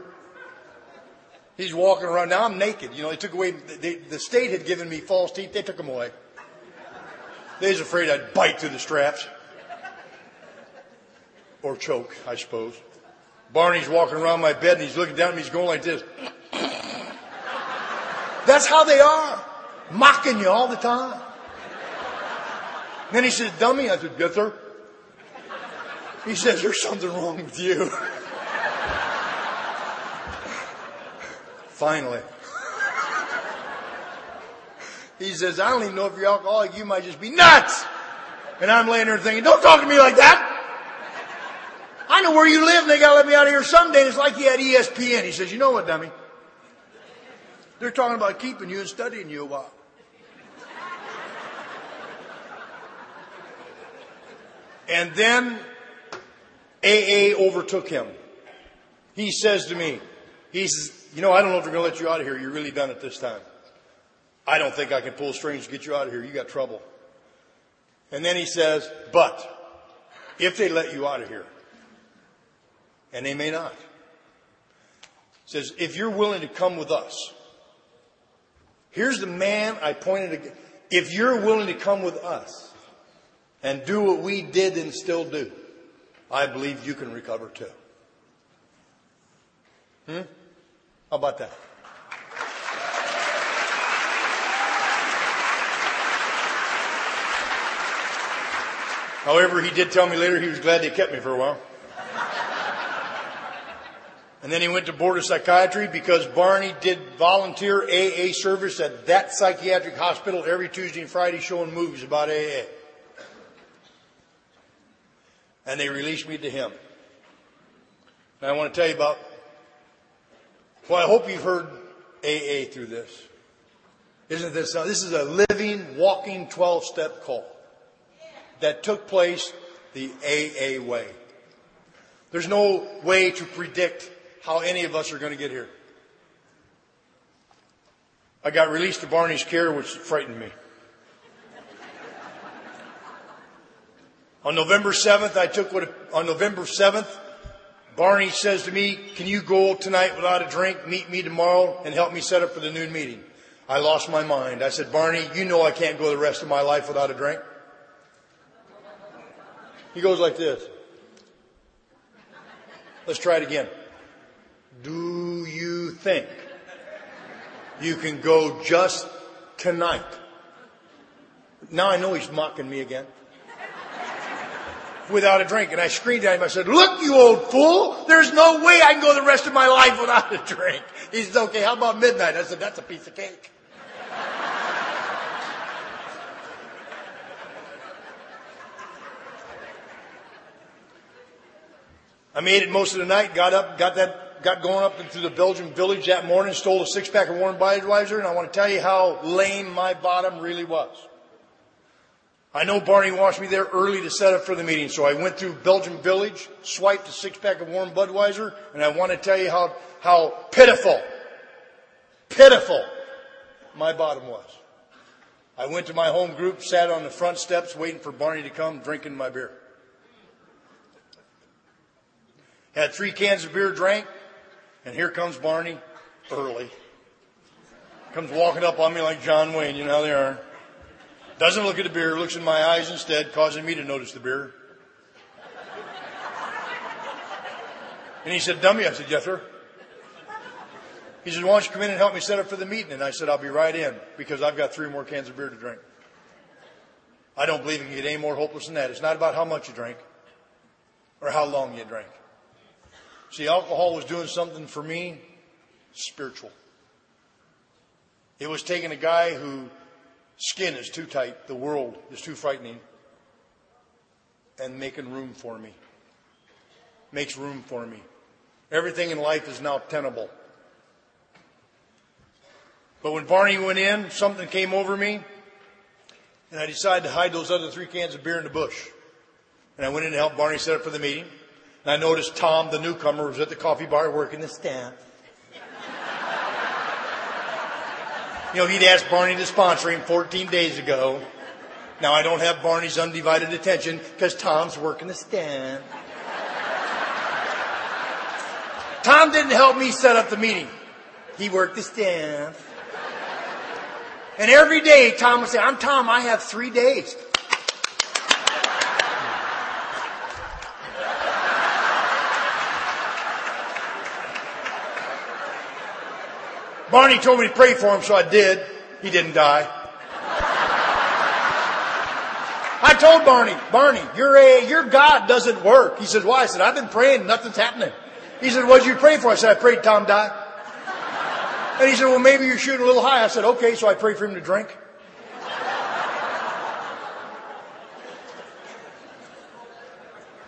He's walking around. Now I'm naked. You know, they took away, they, the state had given me false teeth. They took them away. They was afraid I'd bite through the straps. Or choke, I suppose. Barney's walking around my bed and he's looking down at me. He's going like this. That's how they are. Mocking you all the time. And then he says, dummy. I said, yes, sir. He says, There's something wrong with you. Finally. He says, I don't even know if you're alcoholic. You might just be nuts. And I'm laying there thinking, Don't talk to me like that. I know where you live and they got to let me out of here someday. It's like he had ESPN. He says, You know what, dummy? They're talking about keeping you and studying you a while. And then AA overtook him. He says to me, he says, you know, I don't know if they're going to let you out of here. You're really done it this time. I don't think I can pull strings to get you out of here. You got trouble. And then he says, but if they let you out of here, and they may not, says, if you're willing to come with us, here's the man I pointed to. If you're willing to come with us and do what we did and still do, I believe you can recover too. Hmm? How about that? However, he did tell me later he was glad they kept me for a while. And then he went to board of psychiatry because Barney did volunteer AA service at that psychiatric hospital every Tuesday and Friday showing movies about AA and they released me to him. Now I want to tell you about, well, I hope you've heard AA through this. Isn't this, uh, this is a living, walking 12 step call that took place the AA way. There's no way to predict how any of us are going to get here. I got released to Barney's care, which frightened me. On November 7th, I took what, on November 7th, Barney says to me, can you go tonight without a drink, meet me tomorrow, and help me set up for the noon meeting? I lost my mind. I said, Barney, you know I can't go the rest of my life without a drink. He goes like this. Let's try it again. Do you think you can go just tonight? Now I know he's mocking me again. Without a drink. And I screamed at him. I said, look, you old fool. There's no way I can go the rest of my life without a drink. He said, okay, how about midnight? I said, that's a piece of cake. I made it most of the night, got up, got that, got going up into the Belgian village that morning, stole a six pack of warm Budweiser, and I want to tell you how lame my bottom really was. I know Barney wants me there early to set up for the meeting, so I went through Belgian village, swiped a six pack of warm Budweiser, and I want to tell you how, how pitiful, pitiful my bottom was. I went to my home group, sat on the front steps waiting for Barney to come, drinking my beer. Had three cans of beer drank, and here comes Barney early. Comes walking up on me like John Wayne, you know how they are. Doesn't look at the beer, looks in my eyes instead, causing me to notice the beer. And he said, Dummy. I said, Yes, sir. He said, Why don't you come in and help me set up for the meeting? And I said, I'll be right in because I've got three more cans of beer to drink. I don't believe it can get any more hopeless than that. It's not about how much you drink or how long you drink. See, alcohol was doing something for me spiritual. It was taking a guy whose skin is too tight, the world is too frightening, and making room for me. Makes room for me. Everything in life is now tenable. But when Barney went in, something came over me, and I decided to hide those other three cans of beer in the bush. And I went in to help Barney set up for the meeting. And I noticed Tom, the newcomer, was at the coffee bar working the stand. You know, he'd asked Barney to sponsor him 14 days ago. Now I don't have Barney's undivided attention because Tom's working the stand. Tom didn't help me set up the meeting. He worked the stand. And every day Tom would say, I'm Tom, I have three days. Barney told me to pray for him, so I did. He didn't die. I told Barney, Barney, your, your God doesn't work. He said, why? I said, I've been praying, nothing's happening. He said, what did you pray for? I said, I prayed Tom die. And he said, well, maybe you're shooting a little high. I said, okay, so I prayed for him to drink.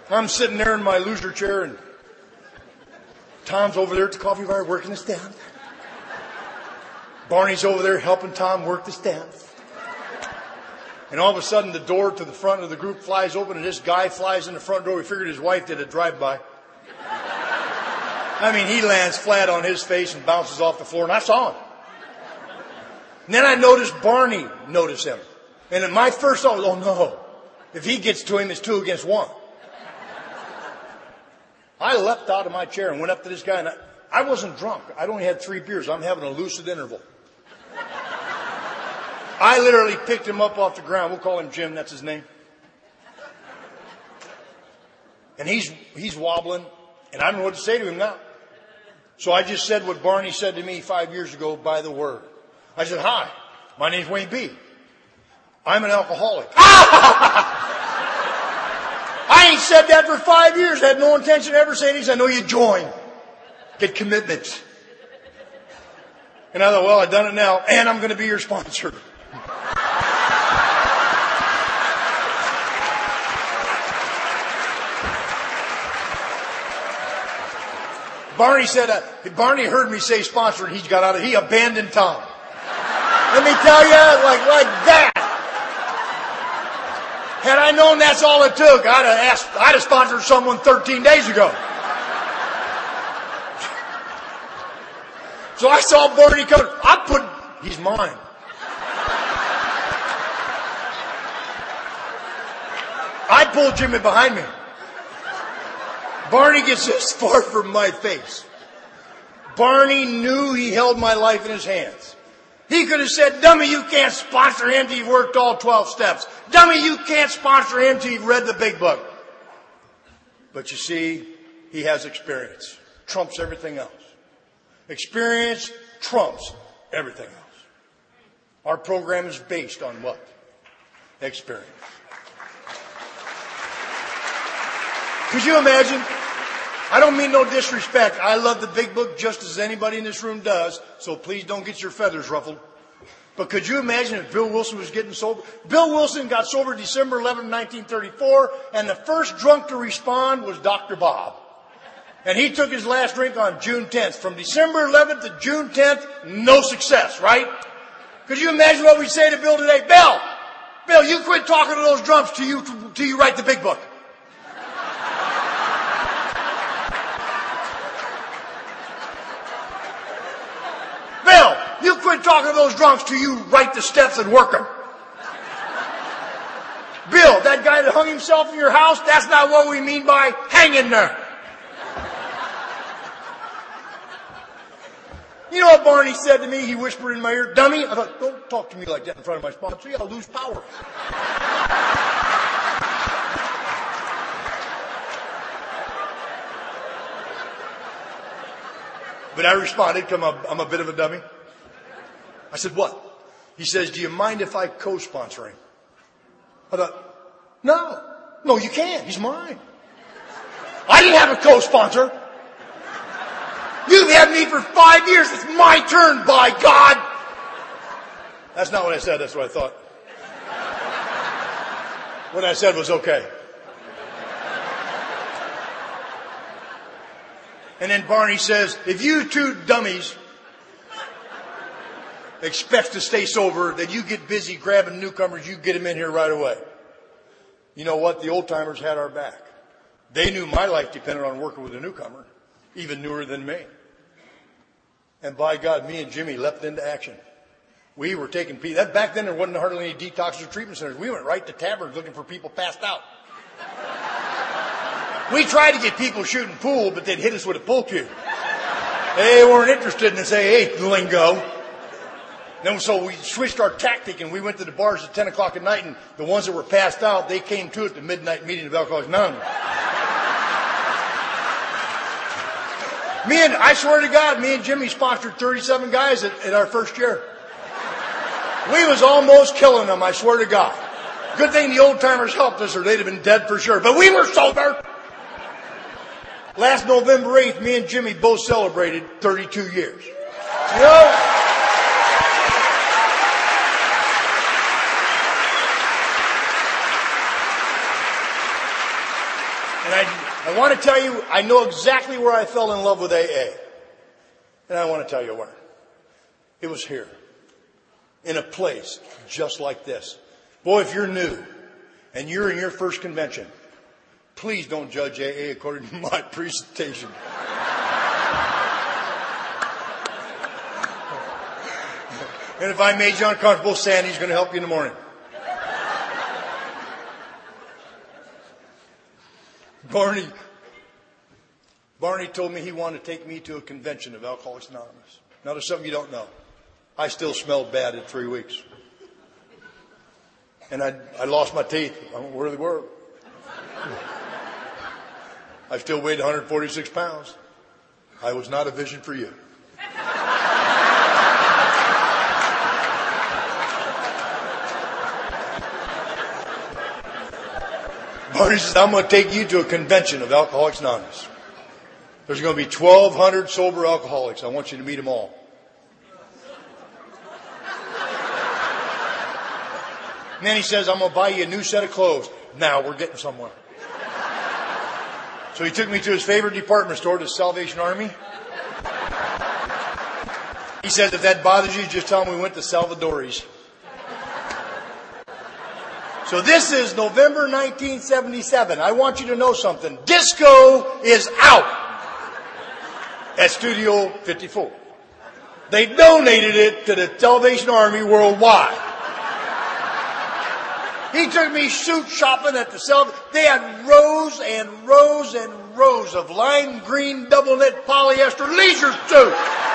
I'm sitting there in my loser chair and Tom's over there at the coffee bar working his stand. Barney's over there helping Tom work the stamps. And all of a sudden the door to the front of the group flies open and this guy flies in the front door. We figured his wife did a drive-by. I mean, he lands flat on his face and bounces off the floor and I saw him. And then I noticed Barney notice him. And my first thought was, oh no, if he gets to him, it's two against one. I leapt out of my chair and went up to this guy and I, I wasn't drunk. I'd only had three beers. I'm having a lucid interval. I literally picked him up off the ground. We'll call him Jim. That's his name. And he's, he's wobbling and I don't know what to say to him now. So I just said what Barney said to me five years ago by the word. I said, hi, my name's Wayne B. I'm an alcoholic. I ain't said that for five years. I Had no intention of ever saying this. I know you join. Get commitments. And I thought, well, I've done it now and I'm going to be your sponsor. Barney said, uh, Barney heard me say sponsor and he got out of, he abandoned Tom. Let me tell you, like, like that. Had I known that's all it took, I'd have asked, I'd have sponsored someone 13 days ago. So I saw Barney coming. I put He's mine. I pulled Jimmy behind me. Barney gets this far from my face. Barney knew he held my life in his hands. He could have said, dummy, you can't sponsor him till you've worked all 12 steps. Dummy, you can't sponsor him till you've read the big book. But you see, he has experience. Trumps everything else. Experience trumps everything else. Our program is based on what? Experience. Could you imagine? I don't mean no disrespect. I love the big book just as anybody in this room does, so please don't get your feathers ruffled. But could you imagine if Bill Wilson was getting sober? Bill Wilson got sober December 11, 1934, and the first drunk to respond was Dr. Bob. And he took his last drink on June 10th. From December 11th to June 10th, no success, right? Could you imagine what we say to Bill today? Bill! Bill, you quit talking to those drunks till you, till you write the big book. Bill, you quit talking to those drunks till you write the steps and work them. Bill, that guy that hung himself in your house, that's not what we mean by hanging there. You know what Barney said to me? He whispered in my ear, dummy. I thought, don't talk to me like that in front of my sponsor. I'll lose power. But I responded, I'm, I'm a bit of a dummy. I said, what? He says, do you mind if I co-sponsor him? I thought, no, no, you can't. He's mine. I didn't have a co-sponsor. You've had me for five years. It's my turn, by God. That's not what I said. That's what I thought. What I said was okay. And then Barney says, if you two dummies expect to stay sober, then you get busy grabbing newcomers, you get them in here right away. You know what? The old timers had our back. They knew my life depended on working with a newcomer, even newer than me. And by God, me and Jimmy leapt into action. We were taking people. That back then there wasn't hardly any detox or treatment centers. We went right to taverns looking for people passed out. We tried to get people shooting pool, but they'd hit us with a pool cue. They weren't interested in say, hey, lingo. Then so we switched our tactic and we went to the bars at 10 o'clock at night and the ones that were passed out, they came to at the midnight meeting of Alcoholics Anonymous. me and, I swear to God, me and Jimmy sponsored 37 guys at, at our first year. We was almost killing them, I swear to God. Good thing the old timers helped us or they'd have been dead for sure. But we were sober. Last November 8th, me and Jimmy both celebrated 32 years. You know? And I, I want to tell you, I know exactly where I fell in love with AA. And I want to tell you where. It was here. In a place just like this. Boy, if you're new and you're in your first convention, please don't judge AA according to my presentation. and if I made you uncomfortable, Sandy's going to help you in the morning. Barney, Barney told me he wanted to take me to a convention of Alcoholics Anonymous. Now there's something you don't know. I still smelled bad in three weeks. And I, I lost my teeth. I don't know where they were. I still weighed 146 pounds. I was not a vision for you. Barney says, I'm going to take you to a convention of Alcoholics Anonymous. There's going to be 1,200 sober alcoholics. I want you to meet them all. And then he says, I'm going to buy you a new set of clothes. Now we're getting somewhere. So he took me to his favorite department store, the Salvation Army. He said, if that bothers you, just tell him we went to Salvadori's. So this is November 1977. I want you to know something. Disco is out at Studio 54. They donated it to the Salvation Army worldwide. He took me suit shopping at the Salvation. They had rows and rows and rows of lime green double knit polyester leisure suits.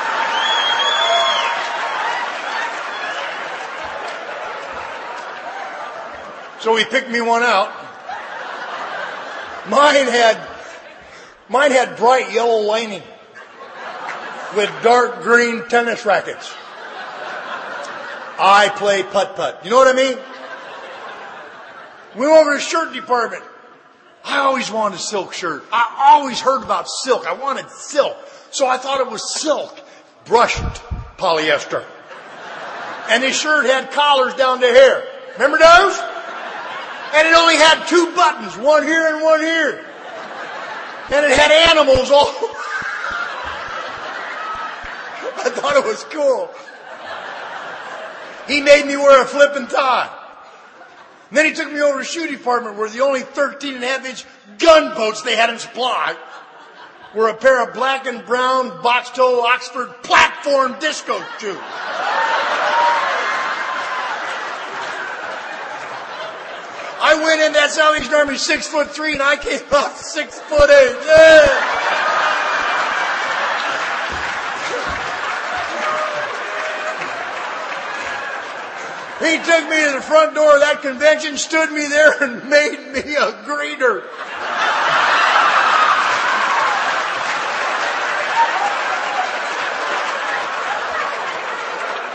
So he picked me one out. Mine had, mine had bright yellow lining with dark green tennis rackets. I play putt putt. You know what I mean? We went over to the shirt department. I always wanted a silk shirt. I always heard about silk. I wanted silk. So I thought it was silk. Brushed polyester. And his shirt had collars down to here. Remember those? And it only had two buttons, one here and one here. And it had animals all. I thought it was cool. He made me wear a flip and tie. And then he took me over to shoe department where the only 13 and a half inch gunboats they had in supply were a pair of black and brown box toe Oxford platform disco shoes. I went in that Salvation Army six foot three and I came out six foot eight. Yeah. He took me to the front door of that convention, stood me there, and made me a greeter.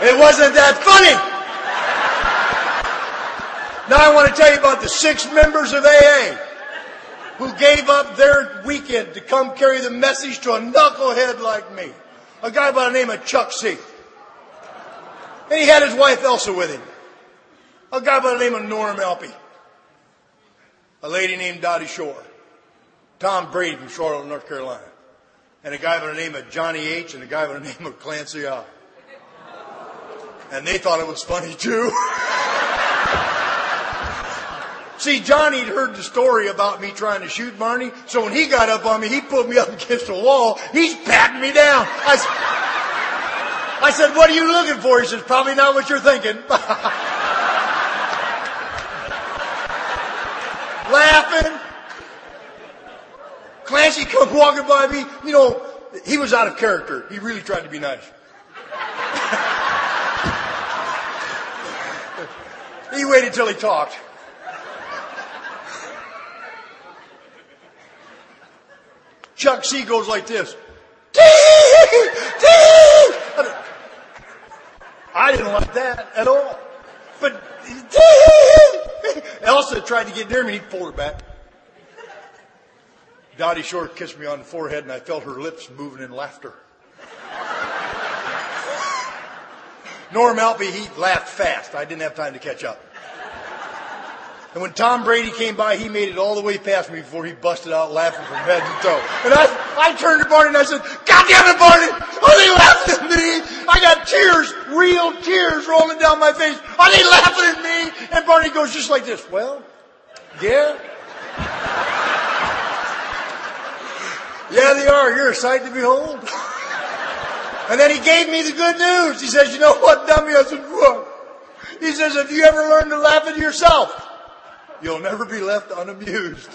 It wasn't that funny. Now I want to tell you about the six members of AA who gave up their weekend to come carry the message to a knucklehead like me. A guy by the name of Chuck C. And he had his wife Elsa with him. A guy by the name of Norm Alpy. A lady named Dottie Shore. Tom Brady from Charlotte, North Carolina. And a guy by the name of Johnny H. and a guy by the name of Clancy I. And they thought it was funny too. See, Johnny had heard the story about me trying to shoot Barney, so when he got up on me, he put me up against the wall. He's patting me down. I, I said, what are you looking for? He says, probably not what you're thinking. Laughing. Clancy come walking by me. You know, he was out of character. He really tried to be nice. he waited till he talked. Chuck C goes like this. I didn't like that at all. But Elsa tried to get near me, and he pulled her back. Dottie Shore kissed me on the forehead and I felt her lips moving in laughter. Norm Alpy, he laughed fast. I didn't have time to catch up. And when Tom Brady came by, he made it all the way past me before he busted out laughing from head to toe. And I, I turned to Barney and I said, God damn it, Barney! Are they laughing at me? I got tears, real tears rolling down my face. Are they laughing at me? And Barney goes just like this. Well, yeah. Yeah, they are. You're a sight to behold. And then he gave me the good news. He says, you know what, dummy? I said, what? He says, have you ever learned to laugh at yourself? You'll never be left unamused.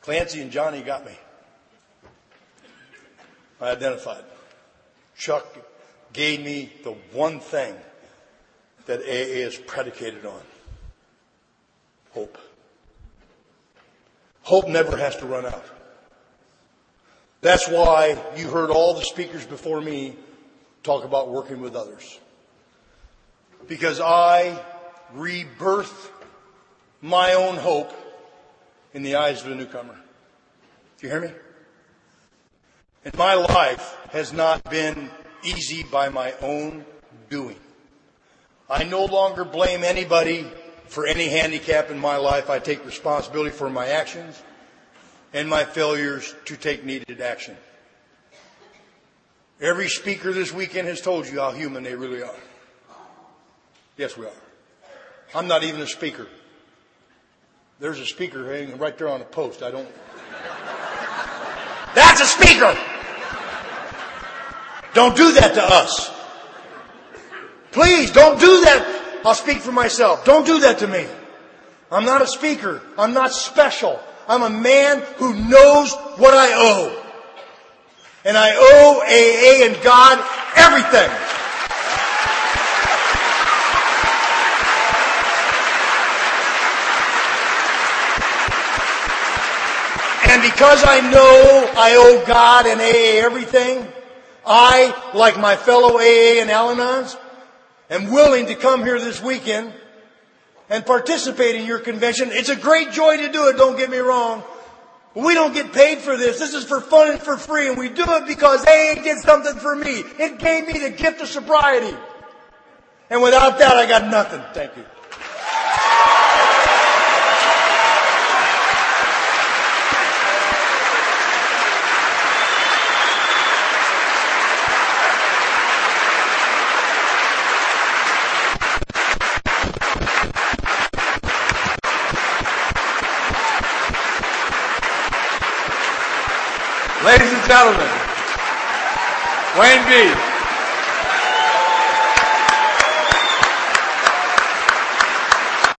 Clancy and Johnny got me. I identified. Chuck gave me the one thing that AA is predicated on hope. Hope never has to run out. That's why you heard all the speakers before me talk about working with others. Because I rebirth my own hope in the eyes of a newcomer. Do you hear me? And my life has not been easy by my own doing. I no longer blame anybody for any handicap in my life. I take responsibility for my actions and my failures to take needed action. Every speaker this weekend has told you how human they really are. Yes, we are. I'm not even a speaker. There's a speaker hanging right there on the post. I don't. That's a speaker! Don't do that to us. Please, don't do that. I'll speak for myself. Don't do that to me. I'm not a speaker. I'm not special. I'm a man who knows what I owe. And I owe AA and God everything. And because I know I owe God and AA everything, I, like my fellow AA and Al-Anons, am willing to come here this weekend and participate in your convention. It's a great joy to do it, don't get me wrong. We don't get paid for this. This is for fun and for free, and we do it because AA did something for me. It gave me the gift of sobriety. And without that, I got nothing. Thank you. Ladies and gentlemen, Wayne B.